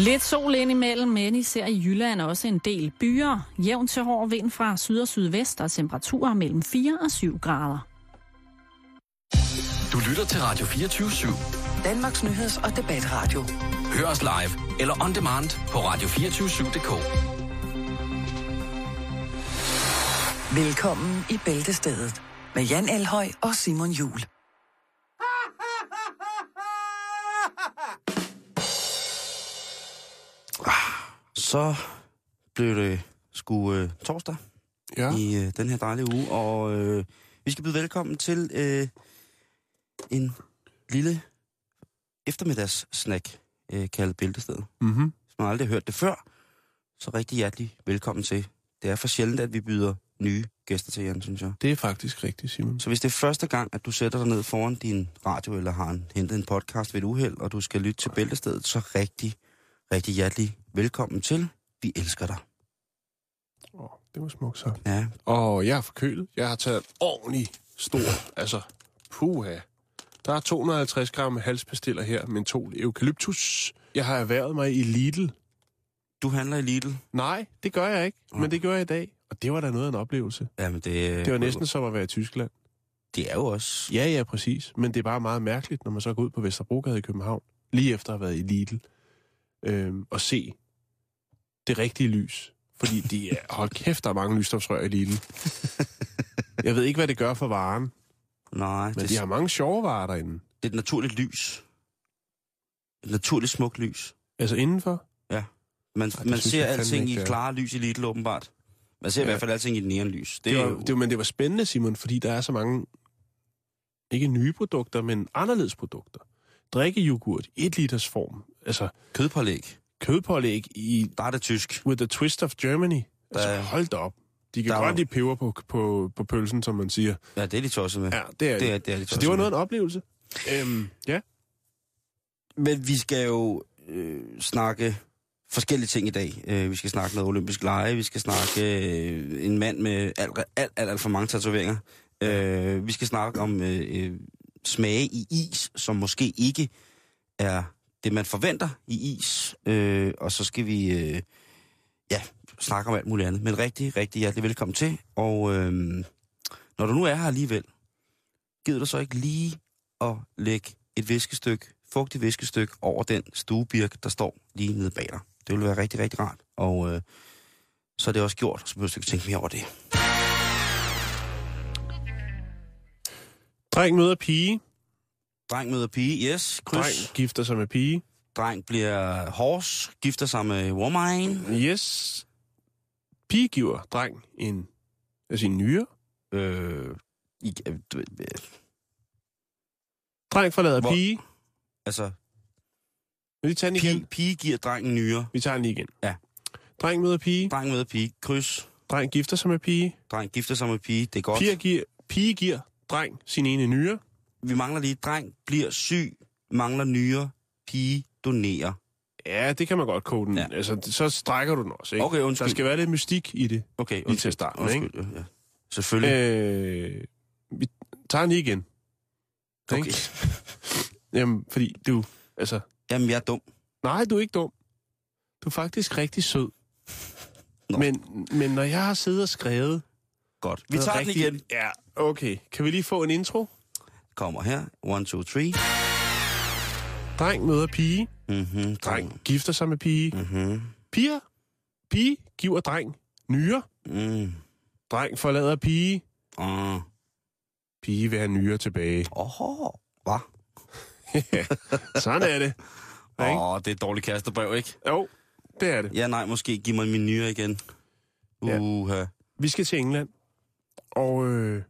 Lidt sol indimellem, men især i Jylland også en del byer. Jævn til hård vind fra syd og sydvest og temperaturer mellem 4 og 7 grader. Du lytter til Radio 24-7. Danmarks Nyheds- og Debatradio. Hør os live eller on demand på radio247.dk. Velkommen i Bæltestedet med Jan Elhøj og Simon Jul. Så blev det sgu øh, torsdag Ja. i øh, den her dejlige uge, og øh, vi skal byde velkommen til øh, en lille eftermiddagssnack øh, kaldet Bæltested. Mm-hmm. Hvis man aldrig har hørt det før, så rigtig hjertelig velkommen til. Det er for sjældent, at vi byder nye gæster til, Jan, synes jeg. Det er faktisk rigtigt, Simon. Så hvis det er første gang, at du sætter dig ned foran din radio, eller har en, hentet en podcast ved et uheld, og du skal lytte til Bæltestedet, så rigtig, rigtig hjertelig velkommen til. Vi elsker dig. Åh, oh, det var smukt så. Ja, Og jeg er forkølet. Jeg har taget ordentlig stor, altså puha. Der er 250 gram halspastiller her, mentol eukalyptus. Jeg har erhvervet mig i Lidl. du handler i Lidl. Nej, det gør jeg ikke, men det gør jeg i dag. Og det var da noget af en oplevelse. Jamen, det, Det var næsten som at være i Tyskland. Det er jo også... Ja, ja, præcis. Men det er bare meget mærkeligt, når man så går ud på Vesterbrogade i København, lige efter at have været i Lidl, øhm, og se det rigtige lys. Fordi de er, hold kæft, der er mange lysstofsrør i Lidl. Jeg ved ikke, hvad det gør for varen, Nej, men det, de har mange sjove varer derinde. det er et naturligt lys. Et naturligt smukt lys. Altså indenfor? Man, Ej, man synes ser alting i ikke, er. klare lys i Lidl, åbenbart. Man ser ja. i Ja. hvert fald alting i neonlys. Det, Det var, jo... det, men det var spændende, Simon, fordi der er så mange, ikke nye produkter, men anderledes produkter. Drikkejoghurt, et liters form, altså kødpålæg. kødpålæg i er det tysk. With the twist of Germany. Altså, Der- hold da op. De kan der er godt lide peber på, på, på pølsen, som man siger. Ja, det er de tosset med. Ja, det er det, er, det er de Så det var noget af en oplevelse. Øhm, ja. Men vi skal jo øh, snakke forskellige ting i dag. Øh, vi skal snakke noget olympisk lege, vi skal snakke øh, en mand med alt, alt, alt, alt for mange tatoveringer. Øh, vi skal snakke om øh, øh, smage i is, som måske ikke er det, man forventer i is. Øh, og så skal vi øh, ja, snakke om alt muligt andet. Men rigtig, rigtig hjertelig velkommen til. Og øh, når du nu er her alligevel, gider du så ikke lige at lægge et viskestykke, fugtigt viskestykke over den stuebirk, der står lige nede bag dig. Det vil være rigtig, rigtig rart. Og øh, så er det også gjort, så behøver du ikke tænke mere over det. Dreng møder pige. Dreng møder pige, yes, kryds. Dreng gifter sig med pige. Dreng bliver horse, gifter sig med woman. Yes. Pige giver dreng en af sine nyere. Øh, i, øh, øh, Dreng forlader Hvor- pige. altså, vi tage den igen? pige, pige giver drengen nyere. Vi tager den lige igen. Ja. Dreng møder pige. Dreng møder pige, kryds. Dreng gifter sig med pige. Dreng gifter sig med pige, det er godt. Pige giver, pige giver dreng sin ene nyere. Vi mangler lige, dreng bliver syg, mangler nyere, pige donerer. Ja, det kan man godt kode den. Ja. Altså, så strækker du den også, ikke? Okay, undskyld. Der skal være lidt mystik i det. Okay, Lige til at starte med, undskyld, ja. Selvfølgelig. Øh, vi tager den lige igen. okay. ikke? Jamen, fordi du, altså... Jamen, jeg er dum. Nej, du er ikke dum. Du er faktisk rigtig sød. Nå. Men, men når jeg har siddet og skrevet... Godt. Vi tager den rigtig- igen. Ja, okay. Kan vi lige få en intro? Kommer her. One, two, three. Dreng møder pige. Mhm. Dreng gifter sig med pige. Mhm. Piger. Pige giver dreng nyre. Mm. Dreng forlader pige. Åh. Pige vil have nyre tilbage. Åh. Hvad? Sådan er det. Åh, oh, det er et dårligt kastebrev, ikke? Jo, det er det. Ja, nej, måske giv mig min nyere igen. Ja. Uha. Vi skal til England. Og øh,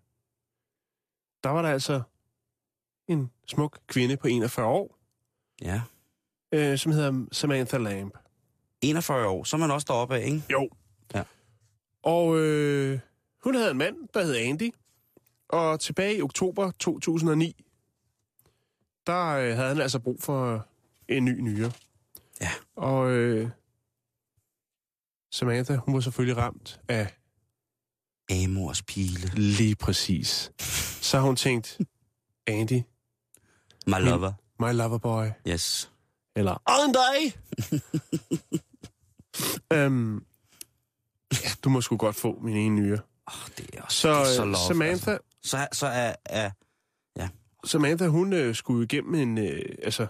der var der altså en smuk kvinde på 41 år, Ja. øh, som hedder Samantha Lamb. 41 år, så er man også deroppe af, ikke? Jo. Ja. Og øh, hun havde en mand, der hed Andy. Og tilbage i oktober 2009, der øh, havde han altså brug for en ny nyre. Ja. Og øh, Samantha, hun var selvfølgelig ramt af Amors pile. lige præcis. Så har hun tænkt, Andy, My lover. my lover boy, Yes. Eller en dag. øhm, ja, du må sgu godt få min ene nyre. Oh, det er også Så, det er så øh, love, Samantha, Altså. Så, så er, er... Samantha, hun øh, skulle igennem en, øh, altså,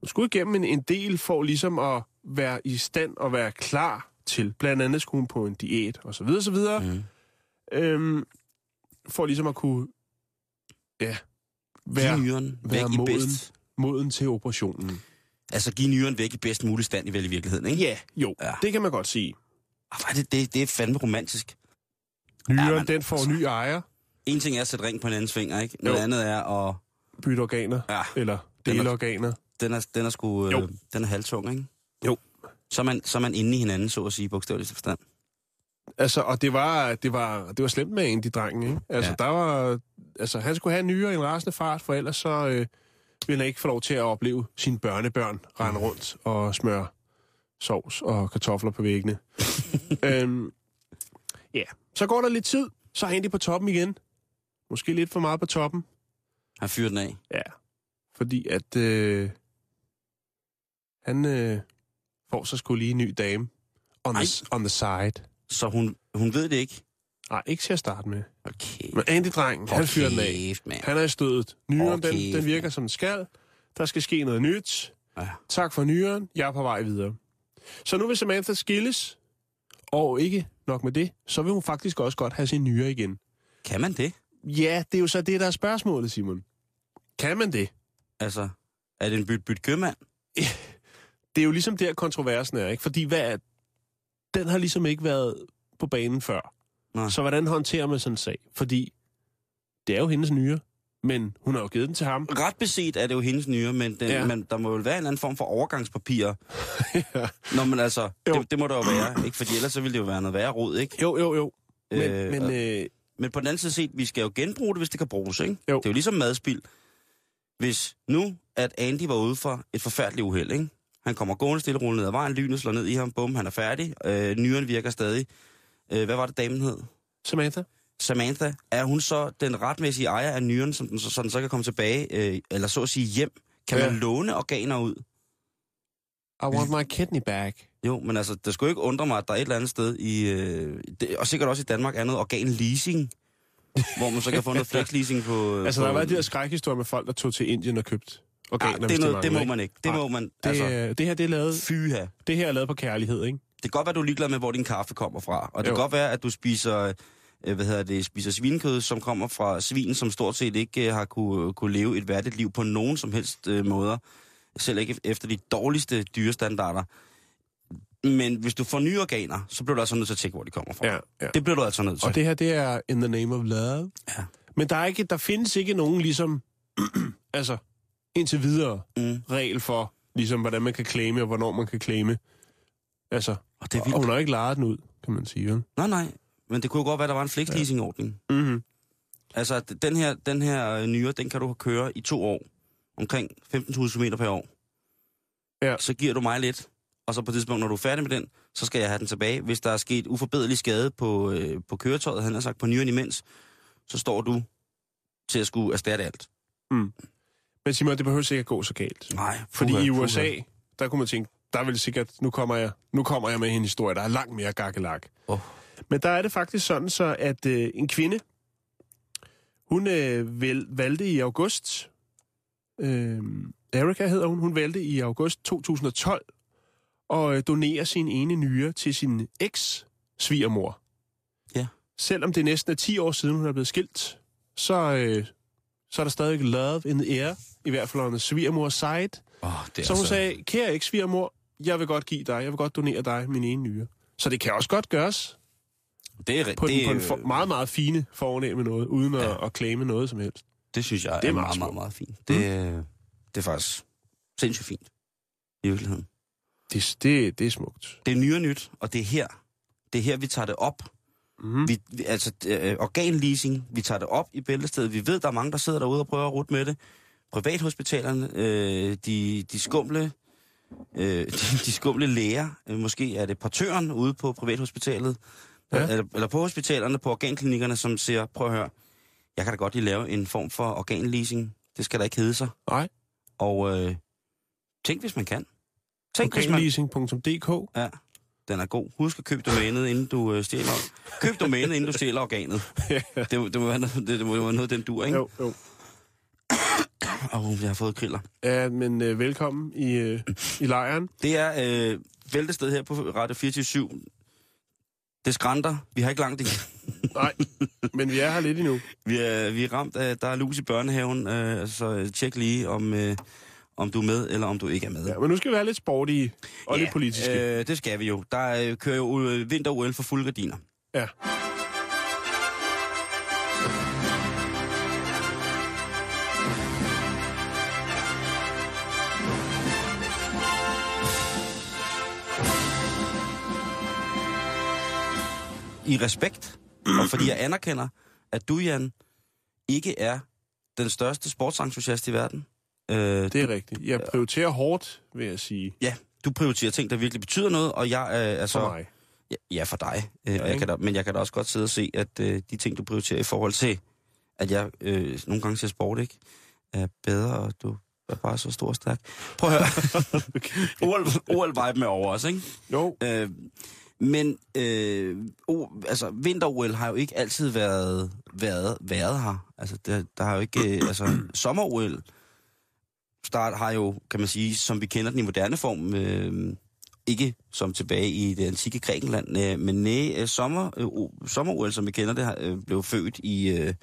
hun skulle igennem en, en del for ligesom at være i stand og være klar til. Blandt andet skulle hun på en diæt og så videre, så videre. Mm. Øhm, for ligesom at kunne, ja, Give nyren væk i moden. bedst... moden til operationen. Altså, give nyren væk i bedst mulig stand i vel i virkeligheden, ikke? Ja, jo, Ja. det kan man godt sige. Oh, det, det, det er fandme romantisk. Nyren, Ja, men den får altså- ny ejer, En ting er at sætte ring på en andens finger, ikke? Noget Jo. andet er at... bytte organer, Ja, eller Den er- dele organer. den er, den er sgu... Øh, den er halvtung, ikke? Jo. Så er, man, så er man inde i hinanden, så at sige, bogstaveligt forstand. Altså, og det var, det var, det var slemt med en, de drengen, ikke? Altså, Ja. der var, altså, han skulle have en nyere en rasende fart, for ellers så øh, ville han ikke få lov til at opleve sine børnebørn rende rundt og smøre sovs og kartofler på væggene. øhm, ja, så går der lidt tid, så er Andy på toppen igen. Måske lidt for meget på toppen. Han fyrer den af. Ja, fordi at øh, han øh, får så skulle lige en ny dame on the, on the side. Så hun, hun ved det ikke. Nej, ikke til at starte med. Okay. Men Andy-drengen, han fyrer den af. Mand. Han er i stødet. Nyren, Okay. den, den virker som den skal. Der skal ske noget nyt. Ja. Tak for nyren. Jeg er på vej videre. Så nu vil Samantha skilles. Og ikke nok med det, så vil hun faktisk også godt have sin nyre igen. Kan man det? Ja, det er jo så det, der er spørgsmålet, Simon. Kan man det? Altså, er det en byt byt købmand? Det er jo ligesom der, kontroversen er, ikke? Fordi hvad er... den har ligesom ikke været på banen før. Nej. Så hvordan håndterer man sådan en sag? Fordi det er jo hendes nyre, men hun har jo givet den til ham. Ret beset er det jo hendes nyre, men, den, ja. Men der må vel være en eller anden form for overgangspapir. ja. Nå, men altså, Jo. det, det, må der jo være, ikke? Fordi ellers så ville det jo være noget værre rod, ikke? Jo, jo, jo. Men, Øh, men øh, Men på den anden side set, vi skal jo genbruge det, hvis det kan bruges, ikke? Jo. Det er jo ligesom madspild. Hvis nu, at Andy var ude for et forfærdeligt uheld, ikke? Han kommer gående stille og ned ad vejen, lynet slår ned i ham, bum, han er færdig, øh, nyren virker stadig. Øh, hvad var det, damen hed? Samantha? Samantha, er hun så den retmæssige ejer af nyren, som den så, så, den så kan komme tilbage, øh, eller så at sige hjem? Kan Ja. man låne organer ud? I want my kidney back. Jo, men altså, det skulle ikke undre mig, at der er et eller andet sted i, øh, det, og sikkert også i Danmark, er noget organleasing, hvor man så kan få noget flexleasing på... Altså, på, der har været de her skrækhistorier med folk, der tog til Indien og købte ah, hvis det, de noget, det må man ikke. Det må man, Det, altså, det her, det er lavet, fyha. det her er lavet på kærlighed, ikke? Det kan godt være, du er ligeglad med, hvor din kaffe kommer fra. Og det Jo. kan godt være, at du spiser, øh, hvad hedder det, spiser svinekød, som kommer fra svin, som stort set ikke øh, har kunne, kunne leve et værdigt liv på nogen som helst øh, måder. Selv ikke efter de dårligste dyrestandarder. Men hvis du får nye organer, så bliver du altså nødt til at tjekke, hvor de kommer fra. Ja, ja. Det bliver du altså nødt til. Og det her, det er in the name of love. Ja. Men der, er ikke, der findes ikke nogen ligesom, altså indtil videre Mm. regel for, ligesom hvordan man kan claime og hvornår man kan claime. Altså, Og det er og vildt. hun har ikke lejet den ud, kan man sige. Vel? Nej, nej. Men det kunne godt være, at der var en flexleasing-ordning. Mm-hmm. Altså, at den her, den her øh, nyre, den kan du køre i to år. Omkring 15.000 km per år. Ja. Så giver du mig lidt. Og så på et tidspunkt, når du er færdig med den, så skal jeg have den tilbage. Hvis der er sket uforbederlig skade på, øh, på køretøjet, han har sagt på nyren imens, så står du til at skulle erstatte alt. Men Simon, det behøver ikke at gå så galt. Nej, Fordi puha, i puha. USA, der kunne man tænke, der vil sikkert, nu kommer jeg, nu kommer jeg med en historie, der er langt mere gakkelak. Åh. Men der er det faktisk sådan så, at øh, en kvinde, hun øh, vel, valgte i august, øh, Erika hedder hun, hun valgte i august 2012 at øh, donere sin ene nyre til sin eks-svigermor. Ja. Selvom det næsten er 10 år siden, hun er blevet skilt, så, øh, så er der stadig love in the air, i hvert fald on the svigermors side. Oh, det Så hun altså- sagde, kære ikke svigermor, jeg vil godt give dig, jeg vil godt donere dig min ene nyre. Så det kan også godt gøres det er, på, det, den, på en for, meget, meget fine fornemme noget, uden at, Ja. at claime noget som helst. Det synes jeg Det er, er meget, meget meget, fint. Det, mm. det er faktisk sindssygt fint. I virkeligheden. Det, det, det er smukt. Det er nyere nyt, og det er her. Det er her, vi tager det op. Mm. Vi, vi, altså, øh, organleasing, vi tager det op i bæltestedet. Vi ved, der er mange, der sidder derude og prøver at rute med det. Privathospitalerne, øh, de, de skumle øh, de, de skumle læger, øh, måske er det portøren ude på privathospitalet, Ja. ja. eller, eller på hospitalerne, på organklinikkerne, som siger, prøv at høre, jeg kan da godt lige lave en form for organleasing. Det skal da ikke hedde sig. Nej. Og øh, Tænk, hvis man kan. Organleasing.dk. Ja, den er god. Husk at købe domænet, inden du øh, stjæler... Køb domænet, inden du stjæler organet. Det, det, må være noget, det, det må være noget, den dur, ikke? Jo, jo. Åh, oh, jeg har fået kriller. Ja, men øh, velkommen i, øh, i lejren. Det er øh, væltested her på Radio 24 Det skrænter. Vi har ikke langt igen. Nej, men vi er her lidt endnu. Vi er, vi er ramt af, der er lus i børnehaven, øh, så tjek lige, om, øh, om du er med, eller om du ikke er med. Ja, men nu skal vi være lidt sportige og Ja, lidt politiske. Øh, det skal vi jo. Der øh, kører jo øh, vinter-OL for fulde gardiner. Ja. I respekt, og fordi jeg anerkender, at du, Jan, ikke er den største sportsentusiast i verden. Øh, Det er rigtigt. Jeg prioriterer hårdt, vil jeg sige, Ja, du prioriterer ting, der virkelig betyder noget, og jeg øh, er så... for mig. Ja, ja, for dig. Øh, og jeg kan da, men jeg kan da også godt sidde og se, at øh, de ting, du prioriterer i forhold til, at jeg øh, nogle gange ser sport, ikke, er bedre, og du er bare så stor og stærk. Prøv at høre. OL, OL-vibe med over os, ikke? Jo, Øh, men øh, o, altså, vinter-OL har jo ikke altid været, været, været her. Altså, der, der har jo ikke... Øh, altså, sommer-OL start har jo, kan man sige, som vi kender den i moderne form, øh, ikke som tilbage i det antikke Grækenland, øh, men næ, øh, sommer, øh, sommer-OL, som vi kender det, øh, blev født i... Øh,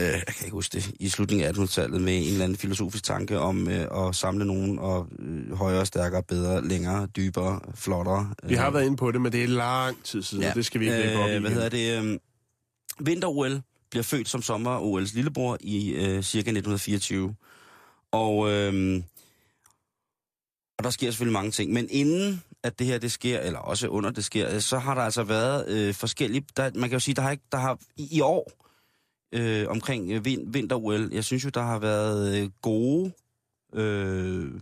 øh, jeg kan ikke huske det, i slutningen af 1800-tallet med en eller anden filosofisk tanke om øh, at samle nogen og øh, højere, stærkere, bedre, længere, dybere, flottere. vi har været inde på det, men det er lang tid siden, ja. det skal vi ikke lægge op i. øh, Hvad hedder det? Øh, Vinter-OL bliver født som sommer-OL's lillebror i øh, cirka 1924. Og, øh, og der sker selvfølgelig mange ting. Men inden at det her det sker, eller også under det sker, så har der altså været øh, forskellige... Der, man kan jo sige, der har ikke... Der har, i, I år øh, omkring øh, vin, vinter-OL, jeg synes jo, der har været øh, gode... Øh,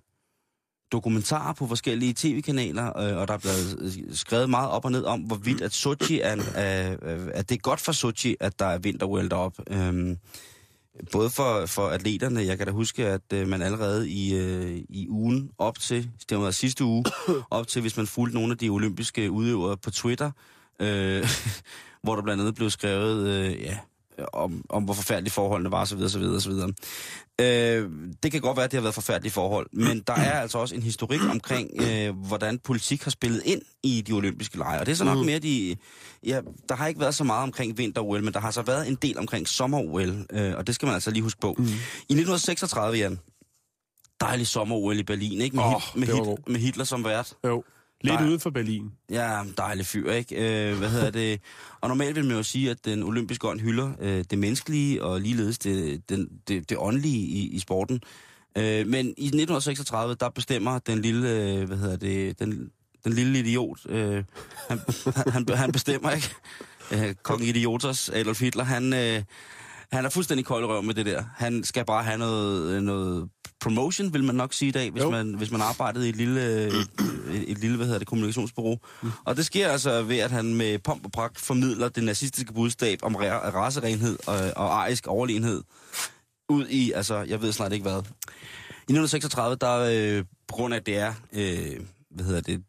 dokumentarer på forskellige tv-kanaler, øh, og der er blevet øh, skrevet meget op og ned om, hvorvidt at Sochi er, er, er, at det er godt for Sochi, at der er vinter-OL deroppe. Øh, både for, for atleterne, jeg kan da huske, at øh, man allerede i, øh, i ugen op til, det var sidste uge, op til, hvis man fulgte nogle af de olympiske udøvere på Twitter, øh, hvor der blandt andet blev skrevet, øh, ja, om, om hvor forfærdelige forholdene var, osv. osv., osv. Øh, det kan godt være, at det har været forfærdelige forhold, men der er altså også en historik omkring, øh, hvordan politik har spillet ind i de olympiske lege. Og det er så nok mere de... Ja, der har ikke været så meget omkring vinter-OL, men der har så været en del omkring sommer-OL, øh, og det skal man altså lige huske på. Mm. I 1936, Jan, dejlig sommer-OL i Berlin, ikke? Med, Åh, Hit- med, Hit- med Hitler som vært. Jo, lidt Nej. uden for Berlin. Ja, dejlig fyr, ikke? Øh, hvad hedder det? Og normalt vil man jo sige, at den olympiske ånd hylder øh, det menneskelige, og ligeledes det, den, det, det åndelige i, i sporten. Øh, men i 1936, der bestemmer den lille, øh, hvad hedder det, den, den lille idiot, øh, han, han, han bestemmer, ikke? Øh, Kong Idiotos, Adolf Hitler, han, øh, han er fuldstændig kold røv med det der. Han skal bare have noget, noget promotion, vil man nok sige i dag, hvis Jo. man, hvis man arbejdede i et lille, et, et lille hvad hedder det, kommunikationsbureau. Mm. Og det sker altså ved, at han med pomp og pragt formidler det nazistiske budskab om ra- racerenhed og, og arisk overlegenhed ud i, altså, jeg ved snart ikke hvad. I 1936, der øh, på grund af, at det er, øh, hvad hedder det,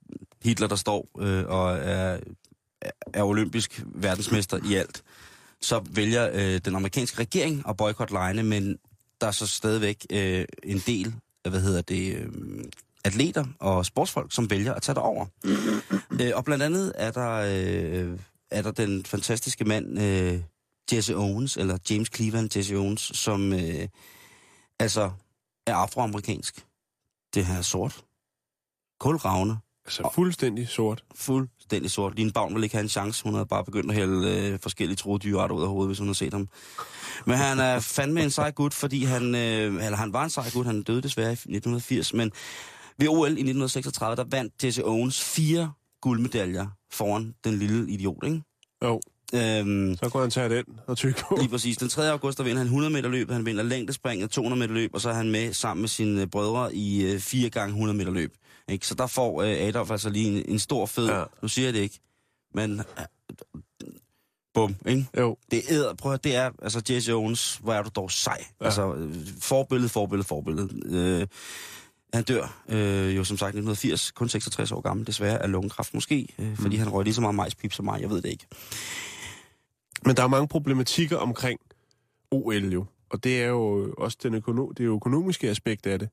Hitler, der står øh, og er, er olympisk verdensmester i alt, så vælger øh, den amerikanske regering at boykotte lejene, men der er så stadigvæk øh, en del af, hvad hedder det, øh, atleter og sportsfolk, som vælger at tage det over. øh, og blandt andet er der, øh, er der den fantastiske mand øh, Jesse Owens, eller James Cleveland Jesse Owens, som øh, altså er afroamerikansk. Det her er sort. Kulravne. Altså fuldstændig sort. Fuldstændig sort. Line Bavn ville ikke have en chance. Hun havde bare begyndt at hælde øh, forskellige troede dyrearter ud af hovedet, hvis hun havde set ham. Men han er fandme en sej gut, fordi han, øh, eller han var en sej gut. Han døde desværre i 1980, men ved OL i 1936, der vandt Jesse Owens fire guldmedaljer foran den lille idiot, ikke? Jo, Øhm, så kunne han tage den og tykke på. Lige præcis. Den 3. august, der vinder han 100 meter løb, han vinder længdespring 200 meter løb, og så er han med sammen med sine øh, brødre i øh, 4 gange 100 meter løb. Ikke? Så der får øh, Adolf altså lige en, en stor fed, ja. Nu siger jeg det ikke, men øh, bum, ikke? Jo, Det er, prøv at, det er, altså Jesse Owens, hvor er du dog sej. Ja. Altså, øh, forbillede, forbillede, forbillede. Øh, Han dør øh, jo som sagt i 1980, kun 66 år gammel, desværre af lungekræft måske, øh, fordi mm. han røg lige så meget majspip som mig, jeg ved det ikke. Men der er mange problematikker omkring OL jo. Og det er jo også den økono- det økonomiske aspekt af det.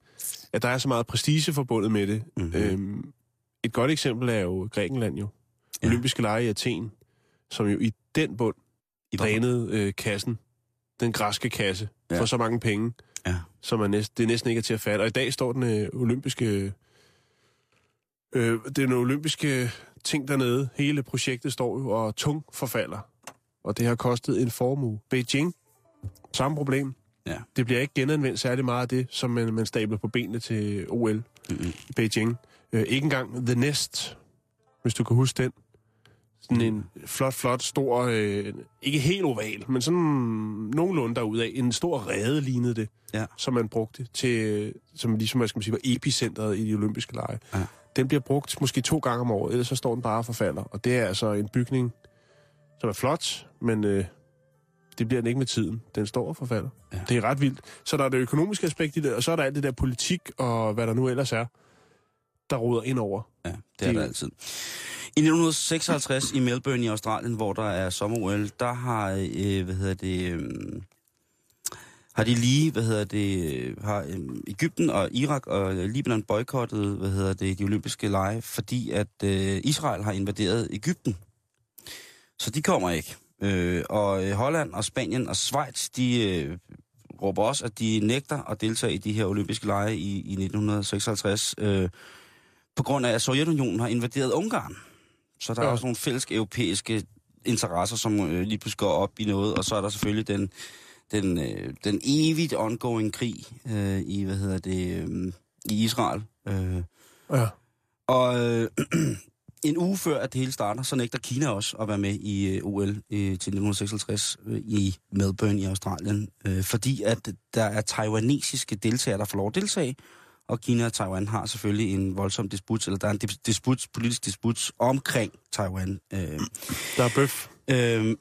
At der er så meget prestige forbundet med det. Mhm. Mm-hmm. Øhm, et godt eksempel er jo Grækenland jo. Ja. Olympiske lege i Athen, som jo i den bund I drænede øh, kassen, den græske kasse, Ja. ja. for så mange penge, Ja. som er næst, det næsten ikke er til at fatte. Og i dag står den øh, olympiske... Øh, den olympiske ting dernede, hele projektet står jo og tung forfalder. Og det har kostet en formue. Beijing, samme problem. Ja. Det bliver ikke genanvendt særlig meget af det, som man, man stabler på benene til OL Mm-hmm. i Beijing. Øh, ikke engang The Nest, hvis du kan huske den. Sådan en flot, flot, stor, øh, ikke helt oval, men sådan nogenlunde derudaf. En stor rede lignede det, Ja. som man brugte til, som ligesom, hvad skal man sige, var epicentret i de olympiske lege. Ja. Den bliver brugt måske to gange om året, ellers så står den bare og forfalder. Og det er altså en bygning, som er flot, men øh, det bliver den ikke med tiden. Den står og forfalder. Ja. Det er ret vildt. Så der er det økonomiske aspekt i det, og så er der alt det der politik og hvad der nu ellers er, der råder ind over. Ja, det er Det- der altid. I 1956 i Melbourne i Australien, hvor der er sommer-OL, der har, øh, hvad hedder det, øh, har de lige, hvad hedder det, øh, har øh, Ægypten og Irak og Libanon boykottet, hvad hedder det, de olympiske lege, fordi at øh, Israel har invaderet Ægypten. Så de kommer ikke. Øh, og øh, Holland og Spanien og Schweiz, de øh, råber også, at de nægter at deltage i de her olympiske lege i, i 1956, øh, på grund af, at Sovjetunionen har invaderet Ungarn. Så der ja. er også nogle fælles europæiske interesser, som øh, lige pludselig går op i noget, og så er der selvfølgelig den, den, øh, den evigt ongoing krig øh, i, hvad hedder det, øh, i Israel. Øh, Ja. og øh, en uge før, at det hele starter, så nægter Kina også at være med i øh, OL øh, til 1956 øh, i Melbourne i Australien, øh, fordi at der er taiwanesiske deltagere, der får lov at deltage, og Kina og Taiwan har selvfølgelig en voldsom disput, eller der er en dis- disput, politisk disput omkring Taiwan. Øh, Der er bøf. Øhm,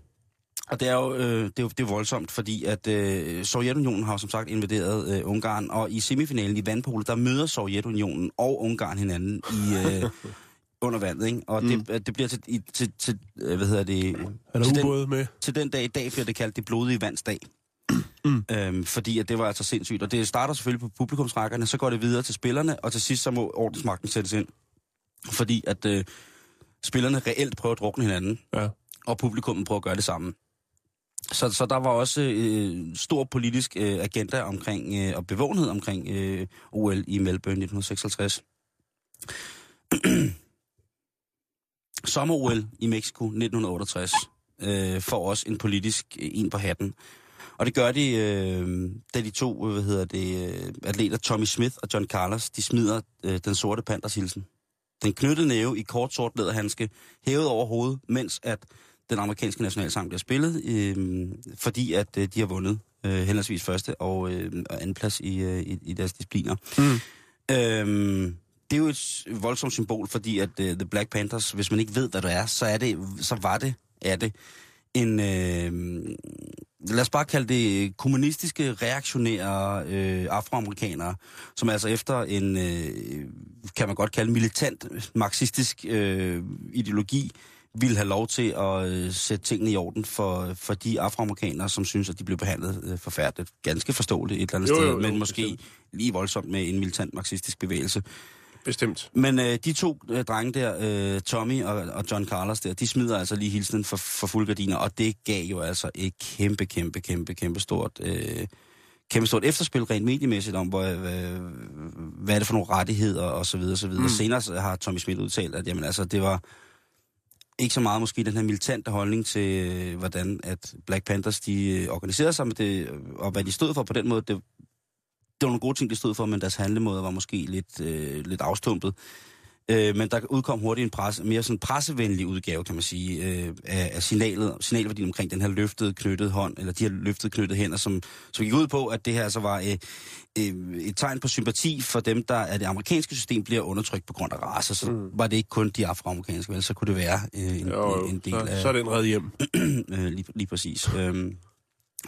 og det er jo, øh, det er jo det er voldsomt, fordi at øh, Sovjetunionen har som sagt invaderet øh, Ungarn, og i semifinalen i vandpole, der møder Sovjetunionen og Ungarn hinanden i, øh, under vandet, ikke? Og mm. det, det bliver til, i, til, til øh, hvad hedder det, Er til der den, ubåde med? til den dag i dag bliver det kaldt det blodige vandsdag. Mm. Øhm, fordi at det var altså sindssygt. Og det starter selvfølgelig på publikumsrækkerne, så går det videre til spillerne, og til sidst så må ordensmagten sættes ind. Fordi at øh, spillerne reelt prøver at drukne hinanden Ja. og publikummet prøver at gøre det samme. Så, så der var også øh, stor politisk øh, agenda omkring, øh, og bevågenhed omkring øh, OL i Melbourne 1956. Sommer-OL i Mexico 1968 øh, får også en politisk øh, en på hatten. Og det gør de, øh, da de to hvad hedder det, øh, atleter, Tommy Smith og John Carlos, de smider øh, den sorte panders hilsen. Den knyttede næve i kort sort læderhandske, hævet over hovedet, mens at den amerikanske nationalsang bliver spillet, øh, fordi at øh, de har vundet øh, henholdsvis første og, øh, anden plads i, øh, i, i deres discipliner. Mm. Øhm, det er jo et voldsomt symbol, fordi at uh, The Black Panthers, hvis man ikke ved, hvad det er, så, er det, så var det, er det en, øh, lad os bare kalde det kommunistiske, reaktionære øh, afroamerikanere, som altså efter en, øh, kan man godt kalde militant, marxistisk øh, ideologi, ville have lov til at øh, sætte tingene i orden for, for de afroamerikanere, som synes, at de blev behandlet øh, forfærdeligt. Ganske forståeligt et eller andet Jo, sted, jo, jo, men måske bestemt. lige voldsomt med en militant marxistisk bevægelse. Bestemt. Men øh, de to øh, drenge der, øh, Tommy og, og John Carlos der, de smider altså lige hilsen for, for fuld gardiner, og det gav jo altså et kæmpe, kæmpe, kæmpe, kæmpe stort, øh, kæmpe stort efterspil rent mediemæssigt om, hvor, hvad, hvad er det for nogle rettigheder og så videre, og så videre. Mm. Senere har Tommy Smith udtalt, at jamen, altså, det var ikke så meget måske den her militante holdning til, øh, hvordan at Black Panthers de øh, organiserede sig med det, og hvad de stod for på den måde. Det, det var nogle gode ting, de stod for, men deres handlemåde var måske lidt, øh, lidt afstumpet. Øh, men der udkom hurtigt en presse, mere sådan pressevenlig udgave, kan man sige, øh, af, af signalet, signalværdien omkring den her løftede knyttede hånd, eller de her løftede knyttede hænder, som, som gik ud på, at det her altså var øh, øh, et tegn på sympati for dem, der af det amerikanske system bliver undertrykt på grund af race. Så mm. var det ikke kun de afroamerikanske, vel, så kunne det være øh, en, Jo, en del så, af... så er den reddet hjem. øh, lige, lige præcis. Øhm,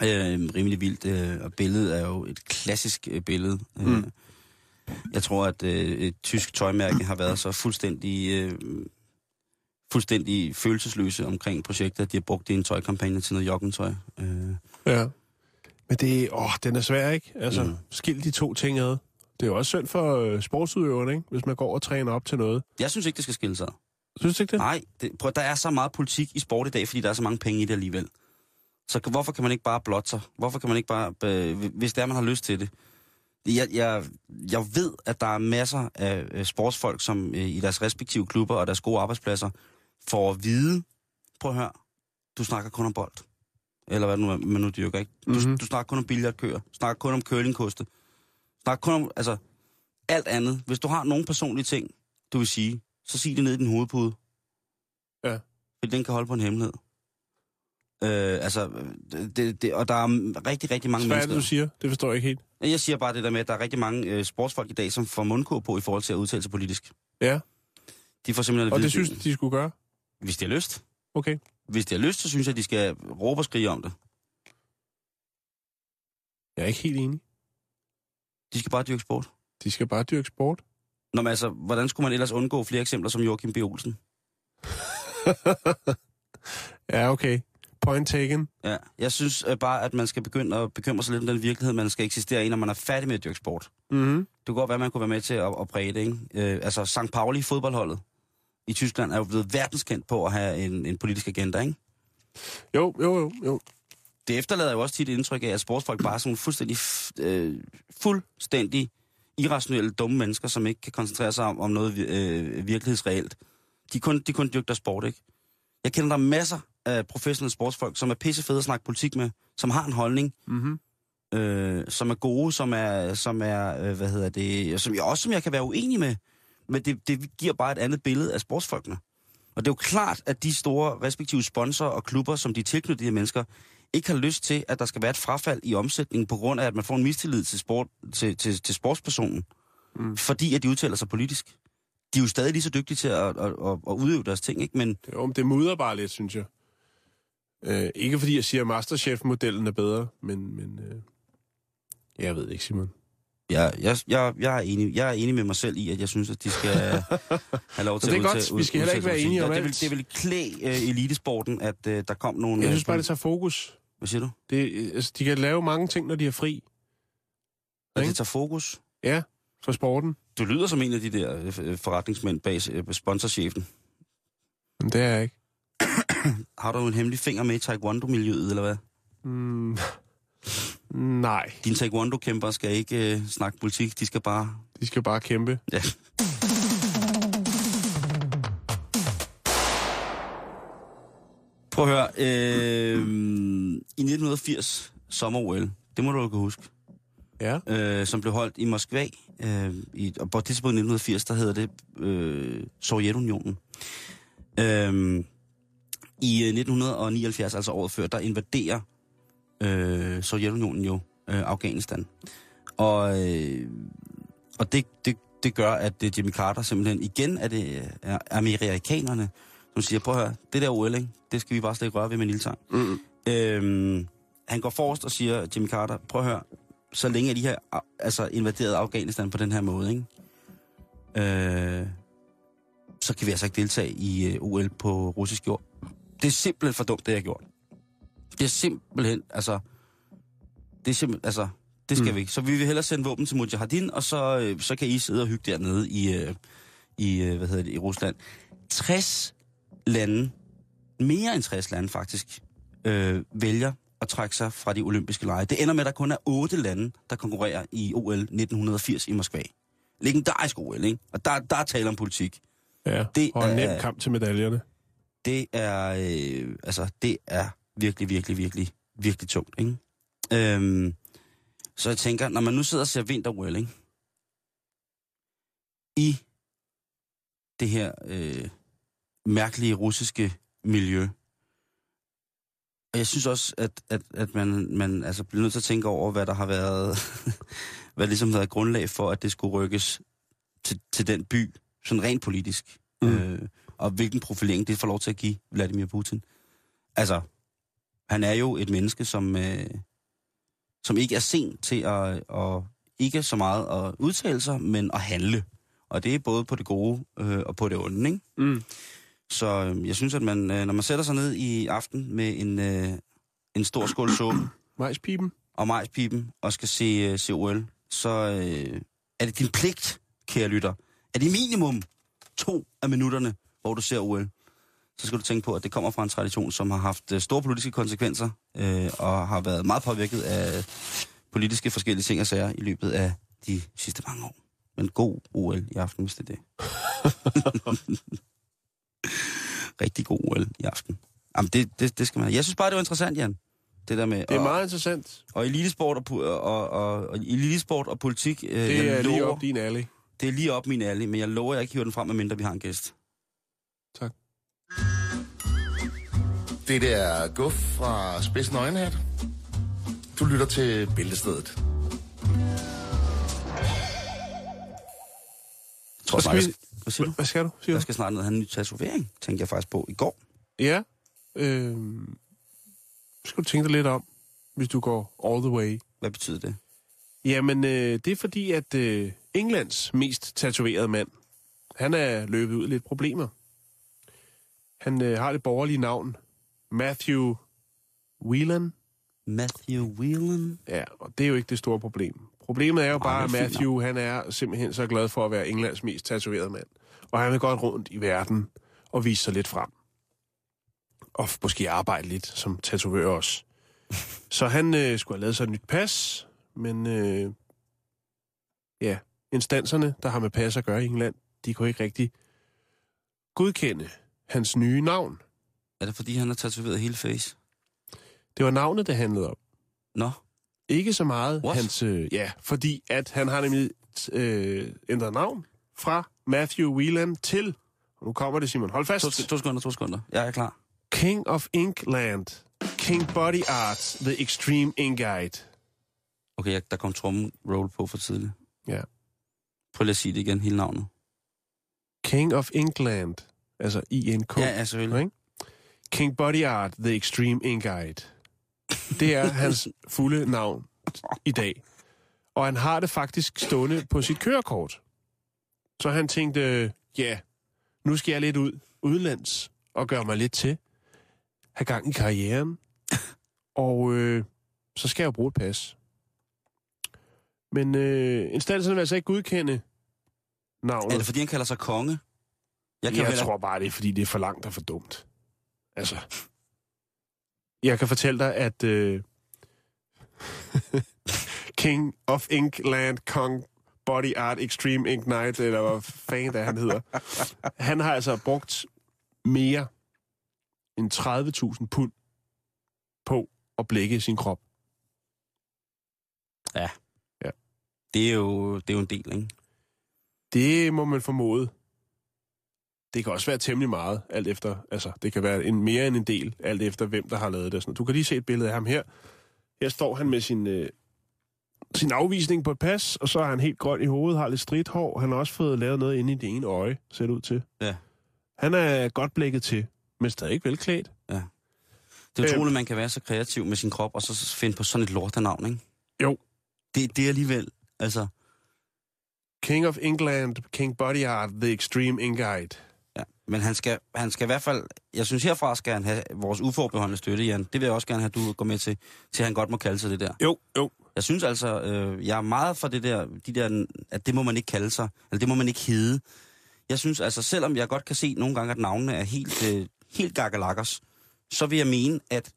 øh, rimelig vildt. Øh, og billedet er jo et klassisk øh, billede. Øh, Mm. Jeg tror, at øh, et tysk tøjmærke har været så fuldstændig, øh, fuldstændig følelsesløse omkring projektet, at de har brugt det i en tøjkampagne til noget joggentøj. Øh, Ja. Men det åh, den er svær, ikke? Altså, Mm. mm. skil de to ting ad. Det er jo også synd for øh, sportsudøverne, ikke? Hvis man går og træner op til noget. jeg synes ikke, det skal skille sig. Synes du ikke det? Nej, det, prøv, der er så meget politik i sport i dag, fordi der er så mange penge i det alligevel. Så hvorfor kan man ikke bare blotte sig? Hvorfor kan man ikke bare, øh, hvis det er, man har lyst til det? Jeg, jeg, jeg ved, at der er masser af øh, sportsfolk, som øh, i deres respektive klubber og deres gode arbejdspladser får at vide, prøv at høre, du snakker kun om bold. Eller hvad nu, man nu dyrker, ikke? Du, mm-hmm. Mhm. du snakker kun om billardkøer, snakker kun om curlingkoste, snakker kun om, altså, alt andet. Hvis du har nogle personlige ting, du vil sige, så sig det ned i din hovedpude. Ja. Fordi den kan holde på en hemmelighed. Øh, altså, det, det, og der er rigtig, rigtig mange Hvad er det, mennesker. du siger? Det forstår jeg ikke helt. Jeg siger bare det der med, at der er rigtig mange øh, sportsfolk i dag, som får mundkur på i forhold til at udtale sig politisk. Ja, De får simpelthen og det synes de skulle gøre? hvis de har lyst. Okay. Hvis de har lyst, så synes jeg, at de skal råbe og skrige om det. Jeg er ikke helt enig. De skal bare dyrke sport. De skal bare dyrke sport. Nå, men altså, hvordan skulle man ellers undgå flere eksempler som Joachim B. Olsen? Ja, okay. Point taken. Ja, jeg synes øh, bare, at man skal begynde at bekymre sig lidt om den virkelighed, man skal eksistere i, når man er færdig med at dyrke sport. Mm-hmm. Det kunne godt være, at man kunne være med til at, at præge det, ikke? Øh, altså, St. Pauli fodboldholdet i Tyskland er jo blevet verdenskendt på at have en, en politisk agenda, ikke? Jo, jo, jo, jo. Det efterlader jo også tit indtryk af, at sportsfolk bare er sådan fuldstændig, øh, fuldstændig irrationelle, dumme mennesker, som ikke kan koncentrere sig om, om noget øh, virkelighedsreelt. De kun, de kun dygtige sport, ikke? Jeg kender der masser af professionelle sportsfolk, som er pissefede at snakke politik med, som har en holdning, Mm-hmm. øh, som er gode, som er, som er øh, hvad hedder det, som jeg også som jeg kan være uenig med. Men det, det giver bare et andet billede af sportsfolkene. Og det er jo klart, at de store respektive sponsorer og klubber, som de er tilknyttet de her mennesker, ikke har lyst til, at der skal være et frafald i omsætningen på grund af, at man får en mistillid til, sport, til, til, til sportspersonen. Mm. Fordi at de udtaler sig politisk. De er jo stadig lige så dygtige til at, at, at, at udøve deres ting, ikke? Men Jo, men det bare lidt, synes jeg. Øh, ikke fordi jeg siger, at Masterchef-modellen er bedre, men, men øh, jeg ved ikke, Simon. jeg, jeg, jeg, jeg, er enig, jeg er enig med mig selv i, at jeg synes, at de skal have lov til det er at godt. udtale- Vi skal heller ikke udtale være enige om det vil, alt. det vil klæde uh, elitesporten, at uh, der kom nogle... Jeg øh, synes bare, det tager fokus. Hvad siger du? Det, øh, altså, de kan lave mange ting, når de er fri. At det tager fokus? Ja, for sporten. Du lyder som en af de der øh, forretningsmænd bag øh, sponsorchefen. Men det er jeg ikke. Har du en hemmelig finger med i taekwondo-miljøet, eller hvad? Mm, nej, Dine taekwondo-kæmper skal ikke øh, snakke politik, de skal bare... de skal bare kæmpe. Ja. Prøv at høre. Øh, I 1980, sommer-OL, det må du jo kunne huske, Ja. øh, som blev holdt i Moskva. Øh, i, og på det tidspunkt i 1980, der hedder det øh, Sovjetunionen. Øh, I øh, 1979, altså året før, der invaderer øh, Sovjetunionen jo øh, Afghanistan. Og, øh, og det, det, det gør, at det Jimmy Carter simpelthen igen er det øh, er amerikanerne, som siger, prøv at høre, det der OL, ikke, det skal vi bare slet ikke røre ved med en lille. Mm. Øhm, han går forrest og siger, Jimmy Carter, prøv at høre, så længe at de her altså, invaderet Afghanistan på den her måde, ikke? Øh, så kan vi altså ikke deltage i OL på russisk jord. Det er simpelthen for dumt, det jeg har gjort. Det er simpelthen, altså... Det er simpelthen, altså... Det skal mm. vi ikke. Så vi vil hellere sende våben til Mujahedin, og så, øh, så kan I sidde og hygge dernede i, øh, i, øh, hvad hedder det, i Rusland. 60 lande, mere end 60 lande faktisk, øh, vælger at trække sig fra de olympiske lege. Det ender med, at der kun er otte lande, der konkurrerer i OL 1980 i Moskva. Legendarisk OL, ikke? Og der, der er tale om politik. Ja, Det og en er- nem kamp til medaljerne. Det er, øh, altså, det er virkelig, virkelig, virkelig, virkelig tungt, ikke? Øhm, så jeg tænker, når man nu sidder og ser vinter ikke? I det her øh, mærkelige russiske miljø, og jeg synes også, at, at, at man, man altså bliver nødt til at tænke over, hvad der har været, hvad ligesom har været grundlag for, at det skulle rykkes til, til den by, sådan rent politisk. Mm. Øh, og hvilken profilering det får lov til at give Vladimir Putin. Altså, han er jo et menneske, som, øh, som ikke er sent til at, at ikke så meget at udtale sig, men at handle. Og det er både på det gode øh, og på det onde, ikke? Mm. Så øh, jeg synes, at man, øh, når man sætter sig ned i aften med en, øh, en stor skål suppe Majspipen. og majspipen og skal se, øh, se OL, så øh, er det din pligt, kære lytter, at i minimum to af minutterne, hvor du ser OL, så skal du tænke på, at det kommer fra en tradition, som har haft øh, store politiske konsekvenser øh, og har været meget påvirket af politiske forskellige ting og sager i løbet af de sidste mange år. Men god OL i aften, hvis det er det. Rigtig god OL i aften. Jamen, det, det, det skal man have. Jeg synes bare, det var interessant, Jan. Det der med... Det er og, meget interessant. og elitesport og, og, og, og, elitesport og politik, øh, Det er lige lover, op din alley. det er lige op min alley, men jeg lover, at jeg ikke hiver den frem, medmindre vi har en gæst. Tak. Det der er Guf fra Spidsen Øjenhat. Du lytter til Bæltestedet. Jeg tror, Hvad bare, skal jeg, skal, hvad siger du? Hvad skal du? Siger Jeg skal snart ned og have en ny tatovering, tænkte jeg faktisk på i går. Ja. Øh, skal du tænke dig lidt om, hvis du går all the way. Hvad betyder det? Jamen, øh, det er fordi, at øh, Englands mest tatoverede mand, han er løbet ud i lidt problemer. Han øh, har det borgerlige navn, Matthew Whelan. Matthew Whelan. Ja, og det er jo ikke det store problem. Problemet er jo bare, at Matthew, han er simpelthen så glad for at være Englands mest tatoverede mand. Og han vil godt rundt i verden og vise sig lidt frem. Og måske arbejde lidt som tatovør også. Så han øh, skulle have lavet sig et nyt pas, men øh, ja, instanserne, der har med pas at gøre i England, de kunne ikke rigtig godkende hans nye navn. Er det fordi, han har tatoveret hele face? Det var navnet, det handlede om. Nå, Ikke så meget What? hans... Øh, ja, fordi at han har nemlig øh, ændret navn fra Matthew Whelan til... Og nu kommer det, Simon. Hold fast. to, to sekunder, to sekunder. Jeg er klar. King of Inkland. King Body Art. The Extreme Ink Guide. Okay, jeg, der kom trommen roll på for tidligt. Ja. Prøv lige at sige det igen, hele navnet. King of Inkland. Altså I-N-K. Ja, ja, selvfølgelig. Ikke? King Body Art. The Extreme Ink Guide. Det er hans fulde navn i dag. Og han har det faktisk stående på sit kørekort. Så han tænkte, ja, nu skal jeg lidt ud udenlands og gøre mig lidt til. Have gang i karrieren. og øh, så skal jeg jo bruge et pas. Men øh, instanserne vil altså ikke godkende navnet. Er det fordi, han kalder sig konge? Jeg kan jeg tror bare, det er, fordi det er for langt og for dumt. Altså. Jeg kan fortælle dig, at øh, King of Inkland Kong Body Art Extreme Ink Night, eller hvad fanden det er, han hedder, han har altså brugt mere end 30.000 pund på at blække sin krop. Det er jo, det er jo en del, ikke? Det må man formode. Det kan også være temmelig meget, alt efter, altså det kan være en, mere end en del, alt efter hvem, der har lavet det. Sådan. Du kan lige se et billede af ham her. Her står han med sin, øh, sin afvisning på et pas, og så er han helt grøn i hovedet, har lidt stridt hår. Han har også fået lavet noget inde i det ene øje, ser det ud til. Ja. Han er godt blækket til, men stadig ikke velklædt. Det er Øh. utroligt, at man kan være så kreativ med sin krop, og så finde på sådan et lortenavn, ikke? Jo. Det, det er alligevel, altså... King of England, King Body Art, The Extreme. Ja. Men han skal, han skal i hvert fald... Jeg synes, herfra skal han have vores uforbeholdende støtte, Jan. Det vil jeg også gerne have, at du går med til, til han godt må kalde sig det der. Jo, jo. Jeg synes altså, øh, jeg er meget for det der, de der, at det må man ikke kalde sig, eller det må man ikke hedde. Jeg synes altså, selvom jeg godt kan se nogle gange, at navnene er helt, øh, helt gakkelakkers, så vil jeg mene, at